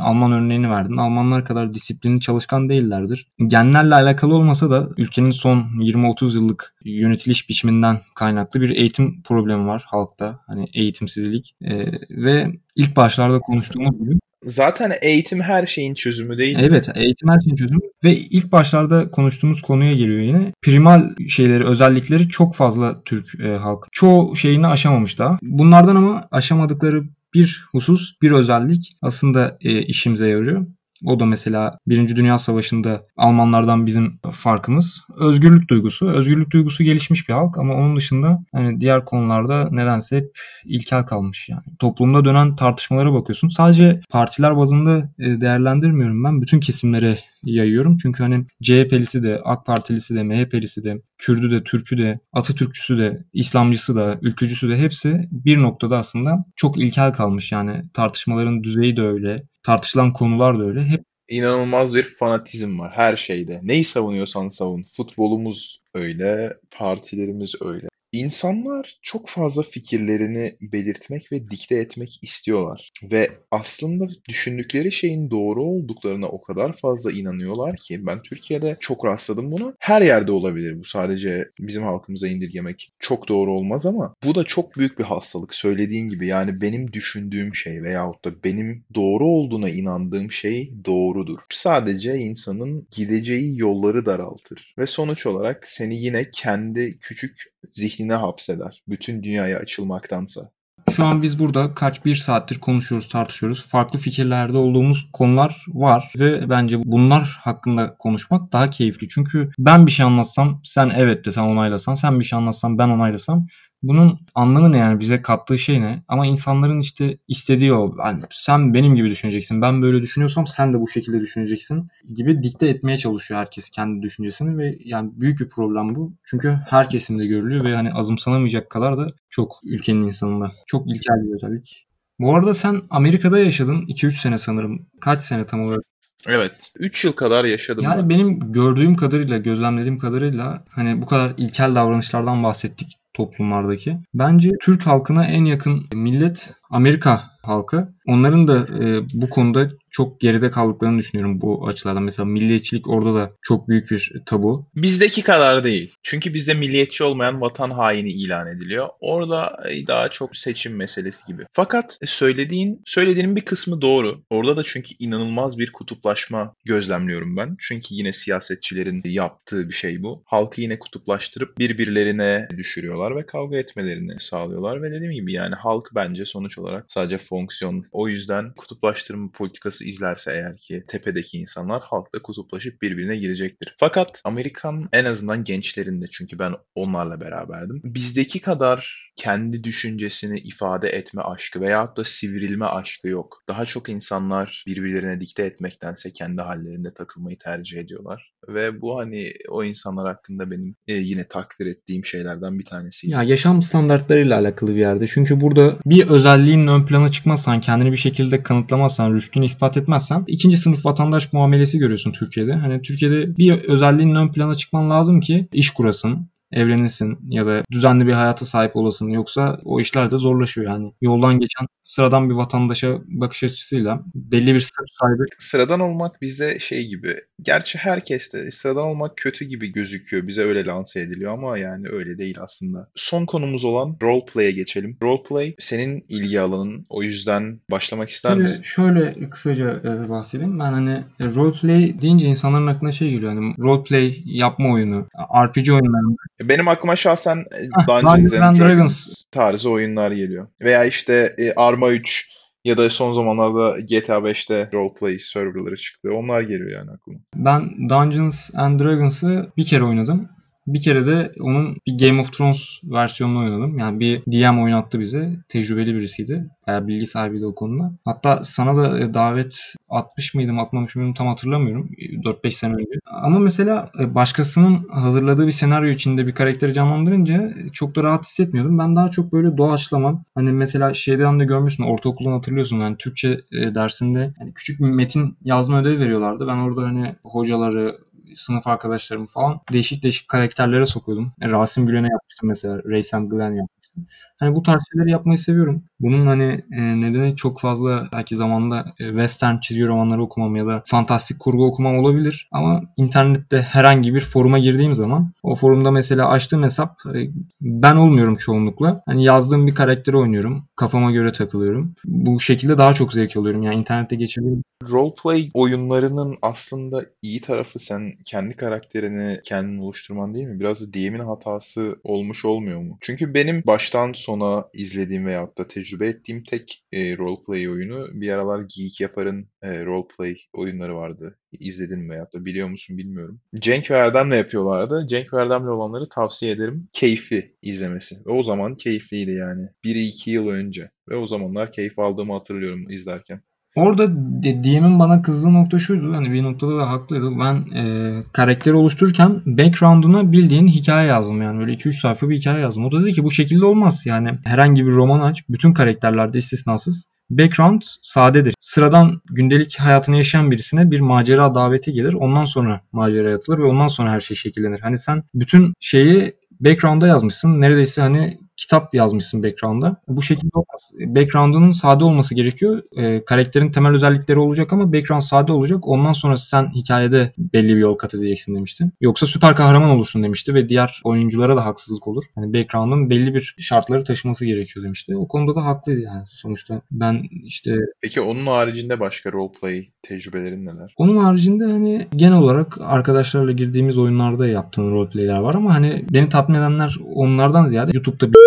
Alman örneğini verdin. Almanlar kadar disiplinli çalışkan değillerdir. Genlerle alakalı olmasa da ülkenin son 20-30 yıllık yönetiliş biçiminden kaynaklı bir eğitim problemi var halkta. Hani eğitimsizlik. Ee, ve ilk başlarda konuştuğumuz gibi Zaten eğitim her şeyin çözümü değil. Evet, eğitim her şeyin çözümü ve ilk başlarda konuştuğumuz konuya geliyor yine. Primal şeyleri, özellikleri çok fazla Türk e, halk. Çoğu şeyini aşamamış daha. Bunlardan ama aşamadıkları bir husus, bir özellik aslında e, işimize yarıyor. O da mesela Birinci Dünya Savaşı'nda Almanlardan bizim farkımız özgürlük duygusu. Özgürlük duygusu gelişmiş bir halk ama onun dışında hani diğer konularda nedense hep ilkel kalmış yani. Toplumda dönen tartışmalara bakıyorsun. Sadece partiler bazında e, değerlendirmiyorum ben. Bütün kesimlere yayıyorum. Çünkü hani CHP'lisi de, AK Partilisi de, MHP'lisi de, Kürdü de, Türk'ü de, Atatürkçüsü de, İslamcısı da, ülkücüsü de hepsi bir noktada aslında çok ilkel kalmış. Yani tartışmaların düzeyi de öyle, tartışılan konular da öyle. Hep inanılmaz bir fanatizm var her şeyde. Neyi savunuyorsan savun. Futbolumuz öyle, partilerimiz öyle. İnsanlar çok fazla fikirlerini belirtmek ve dikte etmek istiyorlar ve aslında düşündükleri şeyin doğru olduklarına o kadar fazla inanıyorlar ki ben Türkiye'de çok rastladım buna. Her yerde olabilir bu sadece bizim halkımıza indirgemek çok doğru olmaz ama bu da çok büyük bir hastalık söylediğin gibi yani benim düşündüğüm şey veyahut da benim doğru olduğuna inandığım şey doğrudur. Sadece insanın gideceği yolları daraltır ve sonuç olarak seni yine kendi küçük zihnine hapseder. Bütün dünyaya açılmaktansa. Şu an biz burada kaç bir saattir konuşuyoruz, tartışıyoruz. Farklı fikirlerde olduğumuz konular var ve bence bunlar hakkında konuşmak daha keyifli. Çünkü ben bir şey anlatsam sen evet desen onaylasan, sen bir şey anlatsam ben onaylasam bunun anlamı ne yani bize kattığı şey ne? Ama insanların işte istediği o. Yani sen benim gibi düşüneceksin. Ben böyle düşünüyorsam sen de bu şekilde düşüneceksin gibi dikte etmeye çalışıyor herkes kendi düşüncesini ve yani büyük bir problem bu. Çünkü her kesimde görülüyor ve hani azımsanamayacak kadar da çok ülkenin insanında. Çok ilkel bir özellik. Bu arada sen Amerika'da yaşadın 2-3 sene sanırım. Kaç sene tam olarak? Evet. 3 yıl kadar yaşadım Yani ben. benim gördüğüm kadarıyla, gözlemlediğim kadarıyla hani bu kadar ilkel davranışlardan bahsettik toplumlardaki. Bence Türk halkına en yakın millet Amerika halkı. Onların da e, bu konuda çok geride kaldıklarını düşünüyorum bu açılardan. Mesela milliyetçilik orada da çok büyük bir tabu. Bizdeki kadar değil. Çünkü bizde milliyetçi olmayan vatan haini ilan ediliyor. Orada e, daha çok seçim meselesi gibi. Fakat söylediğin söylediğinin bir kısmı doğru. Orada da çünkü inanılmaz bir kutuplaşma gözlemliyorum ben. Çünkü yine siyasetçilerin yaptığı bir şey bu. Halkı yine kutuplaştırıp birbirlerine düşürüyorlar ve kavga etmelerini sağlıyorlar ve dediğim gibi yani halk bence sonuç olarak sadece fonksiyon. O yüzden kutuplaştırma politikası izlerse eğer ki tepedeki insanlar halkla kutuplaşıp birbirine girecektir. Fakat Amerikan en azından gençlerinde çünkü ben onlarla beraberdim. Bizdeki kadar kendi düşüncesini ifade etme aşkı veyahut da sivrilme aşkı yok. Daha çok insanlar birbirlerine dikte etmektense kendi hallerinde takılmayı tercih ediyorlar. ve bu hani o insanlar hakkında benim e, yine takdir ettiğim şeylerden bir tanesi. Ya yaşam standartlarıyla alakalı bir yerde. Çünkü burada bir özelliğin ön plana çıkmazsan, kendini bir şekilde kanıtlamazsan, rüştünü ispat etmezsen ikinci sınıf vatandaş muamelesi görüyorsun Türkiye'de. Hani Türkiye'de bir özelliğin ön plana çıkman lazım ki iş kurasın, evlenirsin ya da düzenli bir hayata sahip olasın. Yoksa o işler de zorlaşıyor yani. Yoldan geçen sıradan bir vatandaşa bakış açısıyla belli bir statü sahibi. Sıradan olmak bize şey gibi. Gerçi herkes de sıradan olmak kötü gibi gözüküyor. Bize öyle lanse ediliyor ama yani öyle değil aslında. Son konumuz olan roleplay'e geçelim. Roleplay senin ilgi alanın. O yüzden başlamak ister Tabii misin? şöyle kısaca e, bahsedeyim. Ben hani roleplay deyince insanların aklına şey geliyor. Hani roleplay yapma oyunu, RPG oyunlarında Benim aklıma şahsen e, Heh, Dungeons Dungeons and Dragons. tarzı oyunlar geliyor. Veya işte e, Arma 3 ya da son zamanlarda GTA 5'te roleplay serverları çıktı. Onlar geliyor yani aklıma. Ben Dungeons and Dragons'ı bir kere oynadım. Bir kere de onun bir Game of Thrones versiyonunu oynadım. Yani bir DM oynattı bize. Tecrübeli birisiydi. Bayağı bilgi sahibiydi o konuda. Hatta sana da e, davet atmış mıydım atmamış mıydım tam hatırlamıyorum. 4-5 sene önce. Ama mesela e, başkasının hazırladığı bir senaryo içinde bir karakteri canlandırınca çok da rahat hissetmiyordum. Ben daha çok böyle doğaçlama. Hani mesela şeyden de görmüşsün ortaokuldan hatırlıyorsun. Yani Türkçe e, dersinde yani küçük bir metin yazma ödevi veriyorlardı. Ben orada hani hocaları sınıf arkadaşlarımı falan değişik değişik karakterlere sokuyordum. E, Rasim Gülen'e yapmıştım mesela. Raysam Glenn yapmıştım. Hani bu tarz şeyleri yapmayı seviyorum. Bunun hani e, nedeni çok fazla belki zamanında e, western çizgi romanları okumam ya da fantastik kurgu okumam olabilir. Ama internette herhangi bir foruma girdiğim zaman o forumda mesela açtığım hesap e, ben olmuyorum çoğunlukla. Hani yazdığım bir karakteri oynuyorum. Kafama göre takılıyorum. Bu şekilde daha çok zevk alıyorum. Yani internette geçirdiğim Roleplay oyunlarının aslında iyi tarafı sen kendi karakterini kendin oluşturman değil mi? Biraz da DM'in hatası olmuş olmuyor mu? Çünkü benim baştan sona izlediğim veyahut da tecrübe ettiğim tek e, roleplay oyunu bir aralar Geek Yapar'ın e, roleplay oyunları vardı. İzledin mi veyahut da biliyor musun bilmiyorum. Cenk ve Erdem'le yapıyorlardı. Cenk ve Erdem'le olanları tavsiye ederim. Keyifli izlemesi. Ve o zaman keyifliydi yani. 1-2 yıl önce. Ve o zamanlar keyif aldığımı hatırlıyorum izlerken. Orada DM'in bana kızdığı nokta şuydu. Hani bir noktada da haklıydı. Ben e, karakteri oluştururken background'una bildiğin hikaye yazdım. Yani böyle 2-3 sayfa bir hikaye yazdım. O da dedi ki bu şekilde olmaz. Yani herhangi bir roman aç. Bütün karakterlerde istisnasız. Background sadedir. Sıradan gündelik hayatını yaşayan birisine bir macera daveti gelir. Ondan sonra maceraya atılır ve ondan sonra her şey şekillenir. Hani sen bütün şeyi background'a yazmışsın. Neredeyse hani kitap yazmışsın background'a. Bu şekilde olmaz. Background'unun sade olması gerekiyor. E, karakterin temel özellikleri olacak ama background sade olacak. Ondan sonra sen hikayede belli bir yol kat edeceksin demişti. Yoksa süper kahraman olursun demişti ve diğer oyunculara da haksızlık olur. Hani background'un belli bir şartları taşıması gerekiyor demişti. O konuda da haklıydı yani. Sonuçta ben işte Peki onun haricinde başka roleplay tecrübelerin neler? onun haricinde hani genel olarak arkadaşlarla girdiğimiz oyunlarda yaptığım roleplay'ler var ama hani beni tatmin edenler onlardan ziyade YouTube'da bir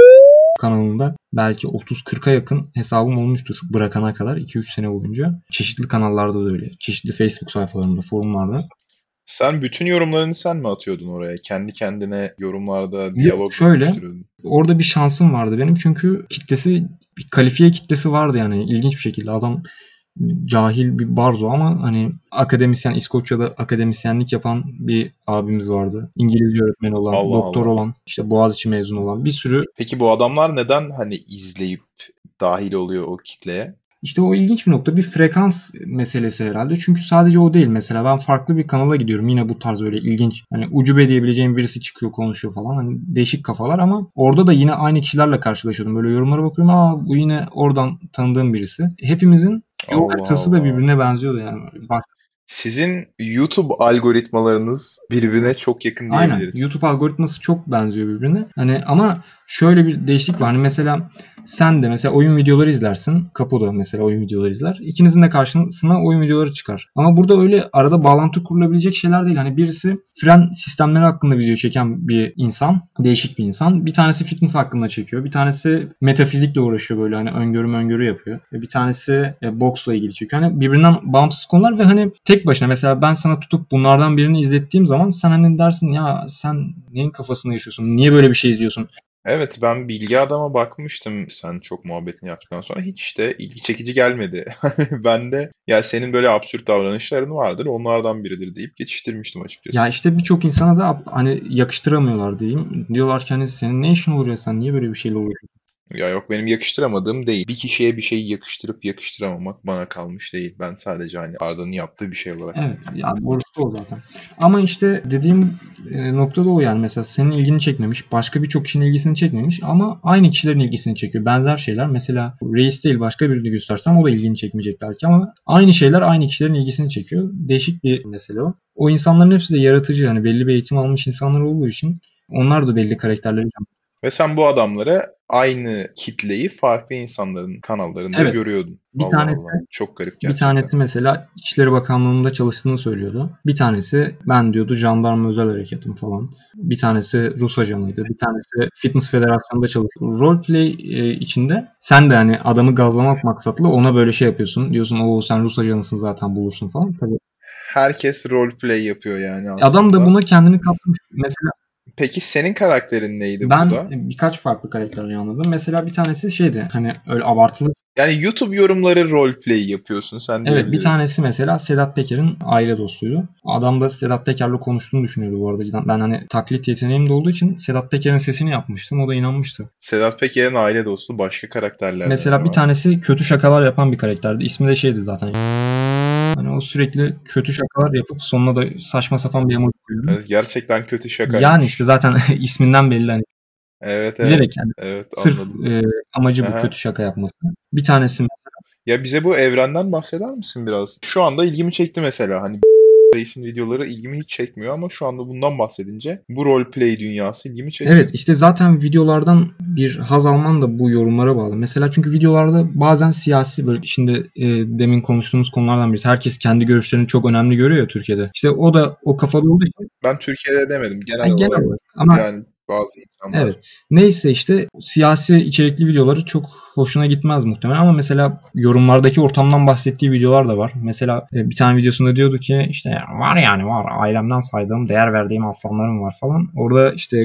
kanalında belki 30-40'a yakın hesabım olmuştur bırakana kadar 2-3 sene boyunca. Çeşitli kanallarda da öyle. Çeşitli Facebook sayfalarında, forumlarda. Sen bütün yorumlarını sen mi atıyordun oraya? Kendi kendine yorumlarda diyalog şöyle. Orada bir şansım vardı benim çünkü kitlesi bir kalifiye kitlesi vardı yani ilginç bir şekilde adam cahil bir barzo ama hani akademisyen İskoçya'da akademisyenlik yapan bir abimiz vardı. İngilizce öğretmeni olan, Allah doktor Allah. olan, işte Boğaziçi mezunu olan bir sürü Peki bu adamlar neden hani izleyip dahil oluyor o kitleye? İşte o ilginç bir nokta. Bir frekans meselesi herhalde. Çünkü sadece o değil. Mesela ben farklı bir kanala gidiyorum. Yine bu tarz böyle ilginç. Hani ucube diyebileceğim birisi çıkıyor konuşuyor falan. Hani değişik kafalar ama orada da yine aynı kişilerle karşılaşıyordum. Böyle yorumlara bakıyorum. Aa bu yine oradan tanıdığım birisi. Hepimizin yol haritası da birbirine benziyordu yani. Bak, Sizin YouTube algoritmalarınız birbirine çok yakın Aynen. diyebiliriz. YouTube algoritması çok benziyor birbirine. Hani ama şöyle bir değişiklik var. Hani mesela sen de mesela oyun videoları izlersin. Kapo da mesela oyun videoları izler. İkinizin de karşısına oyun videoları çıkar. Ama burada öyle arada bağlantı kurulabilecek şeyler değil. Hani birisi fren sistemleri hakkında video çeken bir insan. Değişik bir insan. Bir tanesi fitness hakkında çekiyor. Bir tanesi metafizikle uğraşıyor böyle hani öngörü öngörü yapıyor. Ve bir tanesi e, boksla ilgili çekiyor. Hani birbirinden bağımsız konular ve hani tek başına mesela ben sana tutup bunlardan birini izlettiğim zaman sen hani dersin ya sen neyin kafasında yaşıyorsun? Niye böyle bir şey izliyorsun? Evet ben Bilgi Adam'a bakmıştım sen çok muhabbetini yaptıktan sonra hiç de ilgi çekici gelmedi. ben de ya senin böyle absürt davranışların vardır onlardan biridir deyip geçiştirmiştim açıkçası. Ya işte birçok insana da hani yakıştıramıyorlar diyeyim. Diyorlar ki hani senin ne işin olur ya sen niye böyle bir şeyle uğraşıyorsun? Ya yok benim yakıştıramadığım değil. Bir kişiye bir şeyi yakıştırıp yakıştıramamak bana kalmış değil. Ben sadece hani Arda'nın yaptığı bir şey olarak. Evet yani doğrusu o zaten. Ama işte dediğim e, nokta da o yani mesela senin ilgini çekmemiş, başka birçok kişinin ilgisini çekmemiş ama aynı kişilerin ilgisini çekiyor. Benzer şeyler mesela reis değil başka birini göstersem o da ilgini çekmeyecek belki ama aynı şeyler aynı kişilerin ilgisini çekiyor. Değişik bir mesele o. O insanların hepsi de yaratıcı yani belli bir eğitim almış insanlar olduğu için onlar da belli karakterleri Ve sen bu adamlara aynı kitleyi farklı insanların kanallarında Evet. görüyordun. Bir Allah tanesi- Allah. Çok garip Bir gerçekten. tanesi mesela İçişleri Bakanlığı'nda çalıştığını söylüyordu. Bir tanesi ben diyordu jandarma özel hareketim falan. Bir tanesi Rus ajanıydı. Bir tanesi Fitness Federasyonu'nda çalışıyor. Roleplay e, içinde sen de hani adamı gazlamak maksatlı ona böyle şey yapıyorsun. Diyorsun o sen Rus ajanısın zaten bulursun falan. Tabii. Herkes roleplay yapıyor yani aslında. Adam da buna kendini kaptırmış. Mesela Peki senin karakterin neydi ben burada? birkaç farklı karakterleri anladım. Mesela bir tanesi şeydi hani öyle abartılı Yani YouTube yorumları roleplay yapıyorsun sen Evet bir tanesi mesela Sedat Peker'in aile dostuydu. Adam da Sedat Peker'le konuştuğunu düşünüyordu bu arada. Cidden Ben hani taklit yeteneğim de olduğu için Sedat Peker'in sesini yapmıştım. O da inanmıştı. Sedat Peker'in aile dostu başka karakterler. mesela bir tanesi kötü şakalar yapan bir karakterdi. İsmi de şeydi zaten. Hani o sürekli kötü şakalar yapıp sonuna da saçma sapan bir emoji koyuyordu. Evet, gerçekten kötü şaka. Yani işte zaten isminden belli hani Evet evet. bilerek yani Evet sırf anladım. e, amacı bu Aha. kötü şaka yapması. Bir tanesi Ya bize bu evrenden bahseder misin biraz? Şu anda ilgimi çekti mesela. Hani Reis'in videoları ilgimi hiç çekmiyor ama şu anda bundan bahsedince bu roleplay dünyası ilgimi çekti. Evet işte zaten videolardan bir haz alman da bu yorumlara bağlı. Mesela çünkü videolarda bazen siyasi böyle şimdi e, demin konuştuğumuz konulardan birisi. Herkes kendi görüşlerini çok önemli görüyor ya Türkiye'de. İşte o da o kafada olduğu için Ben Türkiye'de demedim genel yani genel olarak. olarak. Ama Yani bazı insanlar. evet. Neyse işte siyasi içerikli videoları çok hoşuna gitmez muhtemelen ama mesela yorumlardaki ortamdan bahsettiği videolar da var. Mesela e, bir tane videosunda diyordu ki işte var yani var ailemden saydığım, değer verdiğim aslanlarım var falan. Orada işte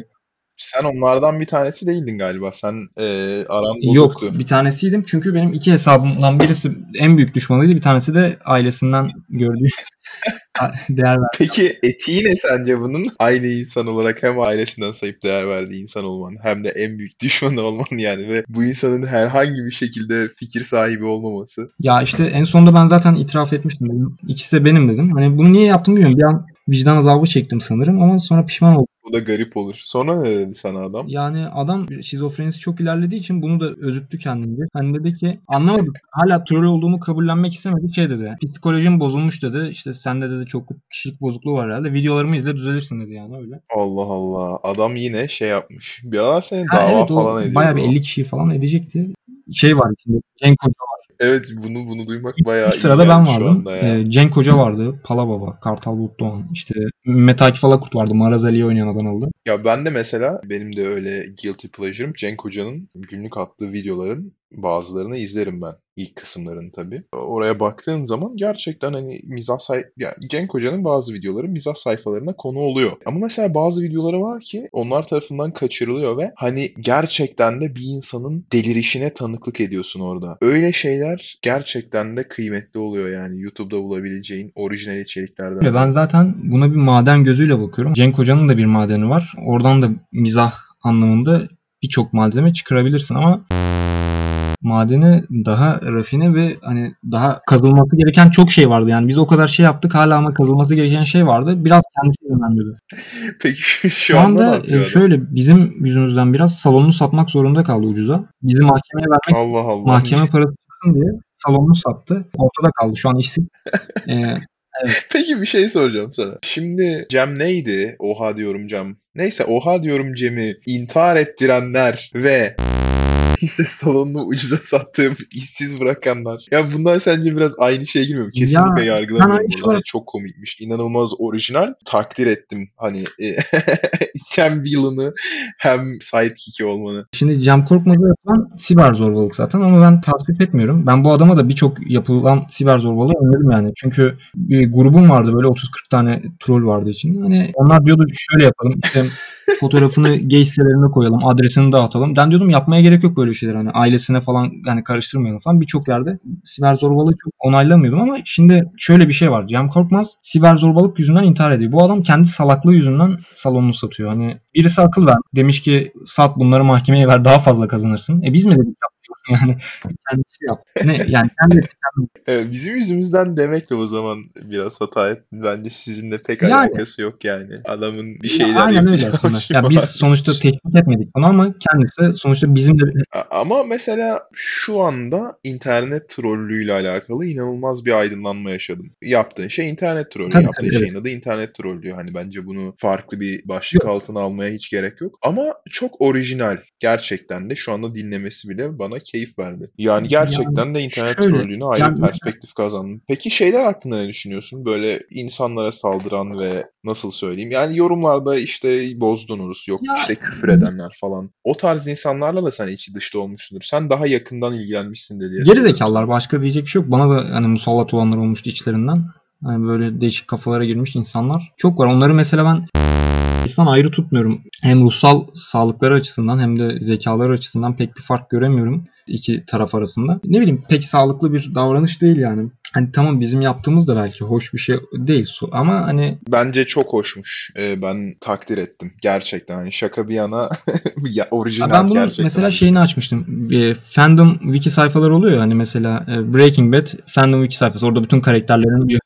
Sen onlardan bir tanesi değildin galiba. Sen e, aran bozuktu. Yok bir tanesiydim çünkü benim iki hesabımdan birisi en büyük düşmanıydı bir tanesi de ailesinden gördüğü değer ver. Peki etiği ne sence bunun? Aynı insan olarak hem ailesinden sayıp değer verdiği insan olman hem de en büyük düşmanı olman yani ve bu insanın herhangi bir şekilde fikir sahibi olmaması. Ya işte en sonunda ben zaten itiraf etmiştim. Dedim, İkisi de benim dedim. Hani bunu niye yaptım bilmiyorum. Bir an vicdan azabı çektim sanırım ama sonra pişman oldum. Bu da garip olur. Sonra ne dedi sana adam? Yani adam şizofrenisi çok ilerlediği için bunu da özüttü kendince. Hani dedi ki anlamadım. Hala troll olduğumu kabullenmek istemedi. Şey dedi. Psikolojim bozulmuş dedi. İşte sende dedi çok kişilik bozukluğu var herhalde. Videolarımı izle düzelirsin dedi yani öyle. Allah Allah. Adam yine şey yapmış. Bir aralar seni Ha, dava evet falan ediyordu. bayağı bir o. 50 kişiyi falan edecekti. Şey var içinde. Cenk Hoca. Evet bunu bunu duymak bayağı İlk iyi sırada ben vardım. Ee, Cenk Hoca vardı. Pala Baba. Kartal Bulutdoğan. İşte Metak Falakurt vardı. Maraz Ali'yi oynayan Adanalı'da. Ya ben de mesela benim de öyle guilty pleasure'ım Cenk Hoca'nın günlük attığı videoların bazılarını izlerim ben. İlk kısımlarını tabii. Oraya baktığım zaman gerçekten hani mizah say ya Cenk Hoca'nın bazı videoları mizah sayfalarına konu oluyor. Ama mesela bazı videoları var ki onlar tarafından kaçırılıyor ve hani gerçekten de bir insanın delirişine tanıklık ediyorsun orada. Öyle şeyler gerçekten de kıymetli oluyor yani YouTube'da bulabileceğin orijinal içeriklerden. Ben zaten buna bir maden gözüyle bakıyorum. Cenk Hoca'nın da bir madeni var. Oradan da mizah anlamında birçok malzeme çıkarabilirsin ama madeni daha rafine ve hani daha kazılması gereken çok şey vardı. Yani biz o kadar şey yaptık hala ama kazılması gereken şey vardı. Biraz kendisi izin. Peki şu, şu anda e, şöyle bizim yüzümüzden biraz salonunu satmak zorunda kaldı ucuza. Bizi mahkemeye vermek Allah Allah. mahkeme parası çıksın diye salonunu sattı. Ortada kaldı. Şu an işsiz. E, Peki bir şey soracağım sana. Şimdi Cem neydi? Oha diyorum Cem. Neyse oha diyorum Cem'i intihar ettirenler ve ses salonunu ucuza sattığım işsiz bırakanlar. Ya bunlar sence biraz aynı şeye girmiyor mu? Kesinlikle Ya, yargılamıyorum Hani çok komikmiş. İnanılmaz orijinal. Takdir ettim. Hani e, hem villain'ı hem sidekick'i olmanı. Şimdi Cem Korkmaz'a yapılan siber zorbalık zaten ama ben tasvip etmiyorum. Ben bu adama da birçok yapılan siber zorbalığı önledim yani. Çünkü bir grubum vardı böyle 30-40 tane troll vardı içinde. Hani onlar diyordu şöyle yapalım işte fotoğrafını gay sitelerine koyalım, adresini dağıtalım. Ben diyordum yapmaya gerek yok böyle şeyler. Hani ailesine falan yani karıştırmayalım falan. Birçok yerde siber zorbalığı çok onaylamıyordum ama şimdi şöyle bir şey var. Cem Korkmaz siber zorbalık yüzünden intihar ediyor. Bu adam kendi salaklığı yüzünden salonunu satıyor. Hani birisi akıl ver. Demiş ki sat bunları mahkemeye ver daha fazla kazanırsın. E biz mi dedik yap? Yani kendisi yap. Ne yani kendi Evet, bizim yüzümüzden demekle o zaman biraz hata ettin. Bence sizinle pek Yani. alakası yok yani. Adamın bir Ya şeyler Aynen öyle aslında. Ya biz sonuçta teşvik etmedik bunu ama kendisi sonuçta bizim de A- Ama mesela şu anda internet trollüğüyle alakalı inanılmaz bir aydınlanma yaşadım. Yaptığın şey internet trollü. Tabii, Yaptığın tabii, şeyin adı internet trollüğü. Hani bence bunu farklı bir başlık Yok. altına almaya hiç gerek yok. Ama çok orijinal. Gerçekten de şu anda dinlemesi bile bana keyif verdi. Yani gerçekten de internet şöyle, trollüğüne ayrı yani- perspektif kazandım. Peki şeyler hakkında ne düşünüyorsun? Böyle insanlara saldıran ve nasıl söyleyeyim? Yani yorumlarda işte bozdunuz, yok Ya- işte küfür edenler falan. O tarz insanlarla da sen içi dışta olmuşsundur. Sen daha yakından ilgilenmişsindir diye geri söylüyorum zekalılar sana. başka diyecek bir şey yok. Bana da hani musallat olanlar olmuştu içlerinden. Hani böyle değişik kafalara girmiş insanlar çok var. Onları mesela ben insan ayrı tutmuyorum. Hem ruhsal sağlıkları açısından hem de zekaları açısından pek bir fark göremiyorum iki taraf arasında. Ne bileyim pek sağlıklı bir davranış değil yani. Hani tamam bizim yaptığımız da belki hoş bir şey değil ama hani Bence çok hoşmuş. Ee, ben takdir ettim. Gerçekten. Hani şaka bir yana ya, orijinal ben bunu gerçekten. mesela şeyini açmıştım. E, fandom wiki sayfaları oluyor ya hani mesela e, Breaking Bad fandom wiki sayfası. Orada bütün karakterlerin bir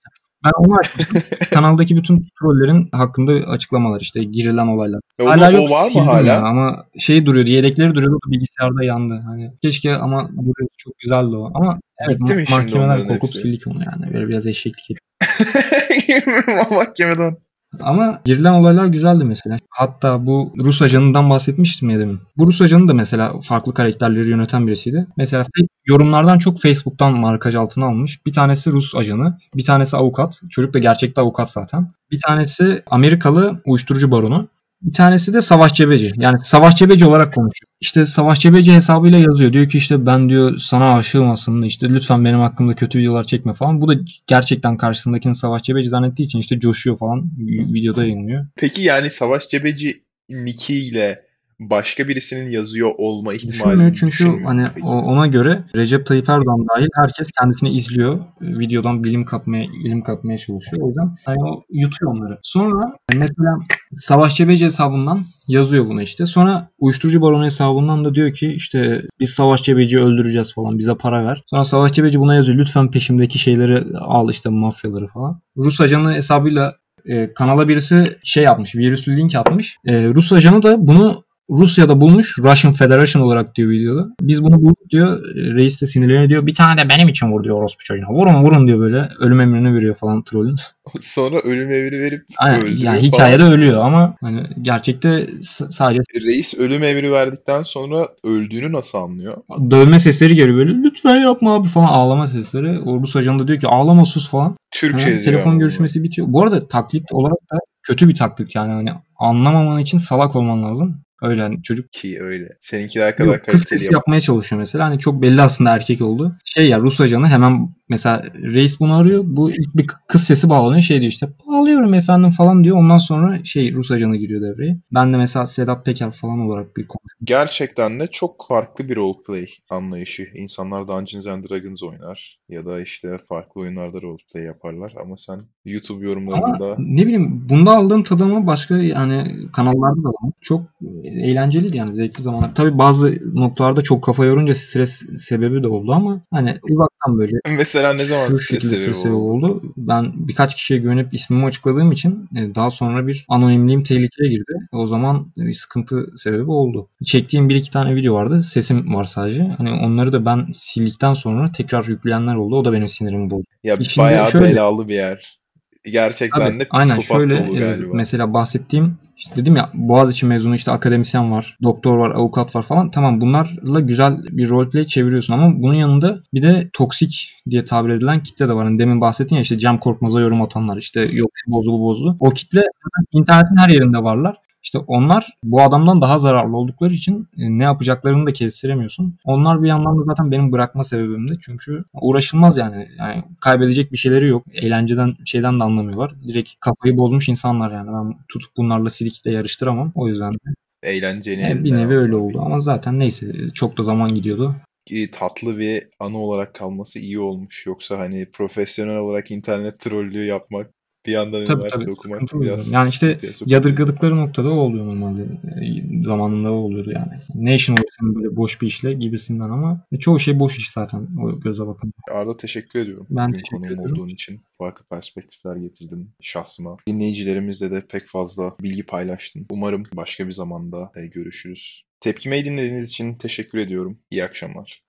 ben onu açmıştım. Kanaldaki bütün trollerin hakkında açıklamalar işte girilen olaylar. E, onu- hala yok o var mı hala? ya ama şey duruyordu yedekleri duruyordu bilgisayarda yandı. Hani keşke ama duruyordu çok güzeldi o. Ama evet, ma- korkup hepsi? sildik onu yani. Böyle biraz eşeklik ettik. Mahkemeden. Ama girilen olaylar güzeldi mesela. Hatta bu Rus ajanından bahsetmiştim ya demin. Bu Rus ajanı da mesela farklı karakterleri yöneten birisiydi. Mesela yorumlardan çok Facebook'tan markaj altına almış. Bir tanesi Rus ajanı, bir tanesi avukat. Çocuk da gerçekte avukat zaten. Bir tanesi Amerikalı uyuşturucu baronu. Bir tanesi de Savaş Cebeci. Yani Savaş Cebeci olarak konuşuyor. İşte Savaş Cebeci hesabıyla yazıyor. Diyor ki işte ben diyor sana aşığım aslında. İşte lütfen benim hakkımda kötü videolar çekme falan. Bu da gerçekten karşısındakini Savaş Cebeci zannettiği için işte coşuyor falan. Vi- Videoda yayınlıyor. Peki yani Savaş Cebeci nickiyle başka birisinin yazıyor olma Düşünmüyor çünkü hani ona göre Recep Tayyip Erdoğan dahil herkes kendisini izliyor. Videodan bilim kapmaya, ilim kapmaya çalışıyor. O yüzden hani o yutuyor onları. Sonra mesela Savaş Cebeci hesabından yazıyor bunu işte. Sonra uyuşturucu baronu hesabından da diyor ki işte biz Savaş Cebeci'yi öldüreceğiz falan bize para ver. Sonra Savaş Cebeci buna yazıyor lütfen peşimdeki şeyleri al işte mafyaları falan. Rus ajanı hesabıyla e, kanala birisi şey yapmış, virüslü link atmış. E, Rus ajanı da bunu Rusya'da bulmuş Russian Federation olarak diyor videoda. Biz bunu bulduk diyor. E, Reis de sinirleniyor diyor. Bir tane de benim için vur diyor orospu çocuğuna. Vurun vurun diyor böyle. Ölüm emrini veriyor falan trollün. Sonra ölüm emri verip Aynen, öldürüyor yani falan. hikayede ölüyor ama hani gerçekte sadece Reis ölüm emri verdikten sonra öldüğünü nasıl anlıyor? dövme sesleri geliyor böyle. Lütfen yapma abi falan ağlama sesleri. O Rus ajanı da diyor ki ağlama sus falan. Türkçe diyor telefon ama görüşmesi bitiyor. Bu arada taklit olarak da kötü bir taklit yani. Hani anlamaman için salak olman lazım. Öyle hani çocuk. Ki öyle. Seninkiler kadar Yok, kız sesi yap. yapmaya çalışıyor mesela. Hani çok belli aslında erkek oldu. Şey ya Rus ajanı hemen mesela reis bunu arıyor. Bu ilk bir kız sesi bağlanıyor. Şey diyor işte bağlıyorum efendim falan diyor. Ondan sonra şey Rus ajanı giriyor devreye. Ben de mesela Sedat Peker falan olarak bir konuşuyorum. Gerçekten de çok farklı bir roleplay anlayışı. İnsanlar Dungeons and Dragons oynar ya da işte farklı oyunlarda roleplay yaparlar ama sen YouTube Ama yorumlarında ne bileyim bunda aldığım tadı ama başka yani kanallarda da var. Çok eğlenceliydi yani zevkli zamanlar. Tabii bazı noktalarda çok kafa yorunca stres sebebi de oldu ama hani uzaktan böyle mesela ne zaman şu şekilde sebebi sebebi oldu? oldu. Ben birkaç kişiye güvenip ismimi açıkladığım için e, daha sonra bir anonimliğim tehlikeye girdi. O zaman bir sıkıntı sebebi oldu. Çektiğim bir iki tane video vardı. Sesim var sadece. Hani onları da ben sildikten sonra tekrar yükleyenler oldu. O da benim sinirimi bozdu. Ya İçinde bayağı şöyle- belalı bir yer. Gerçekten Tabii, de aynen şöyle dolu e, galiba. mesela bahsettiğim işte dedim ya Boğaziçi mezunu işte akademisyen var, doktor var, avukat var falan. Tamam bunlarla güzel bir roleplay çeviriyorsun ama bunun yanında bir de toksik diye tabir edilen kitle de var. Hani demin bahsettin ya işte Cem Korkmaz'a yorum atanlar işte yok şu bozdu bu bozdu. O kitle internetin her yerinde varlar. İşte onlar bu adamdan daha zararlı oldukları için e, ne yapacaklarını da kestiremiyorsun. Onlar bir yandan da zaten benim bırakma sebebimdi. Çünkü uğraşılmaz yani. yani kaybedecek bir şeyleri yok. Eğlenceden şeyden de anlamıyorlar. Direkt kafayı bozmuş insanlar yani. Ben tutup bunlarla sidikte yarıştıramam. O yüzden de Eğlencenin e, bir elinden nevi öyle oldu. bir- Ama zaten neyse çok da zaman gidiyordu. Tatlı bir anı olarak kalması iyi olmuş. Yoksa hani profesyonel olarak internet trollüğü yapmak, bir yandan Tabii üniversite tabii okumak biraz Yani işte yadırgadıkları noktada o oluyor normalde. E, Zamanında o oluyordu yani. Ne işin olur senin böyle boş bir işle gibisinden ama e, çoğu şey boş iş zaten o göze bakın. Arda teşekkür ediyorum. Ben Bugün teşekkür konuğum ediyorum. olduğun için. Farklı perspektifler getirdin şahsıma. Dinleyicilerimizle de pek fazla bilgi paylaştın. Umarım başka bir zamanda e, görüşürüz. Tepkimeyi dinlediğiniz için teşekkür ediyorum. İyi akşamlar.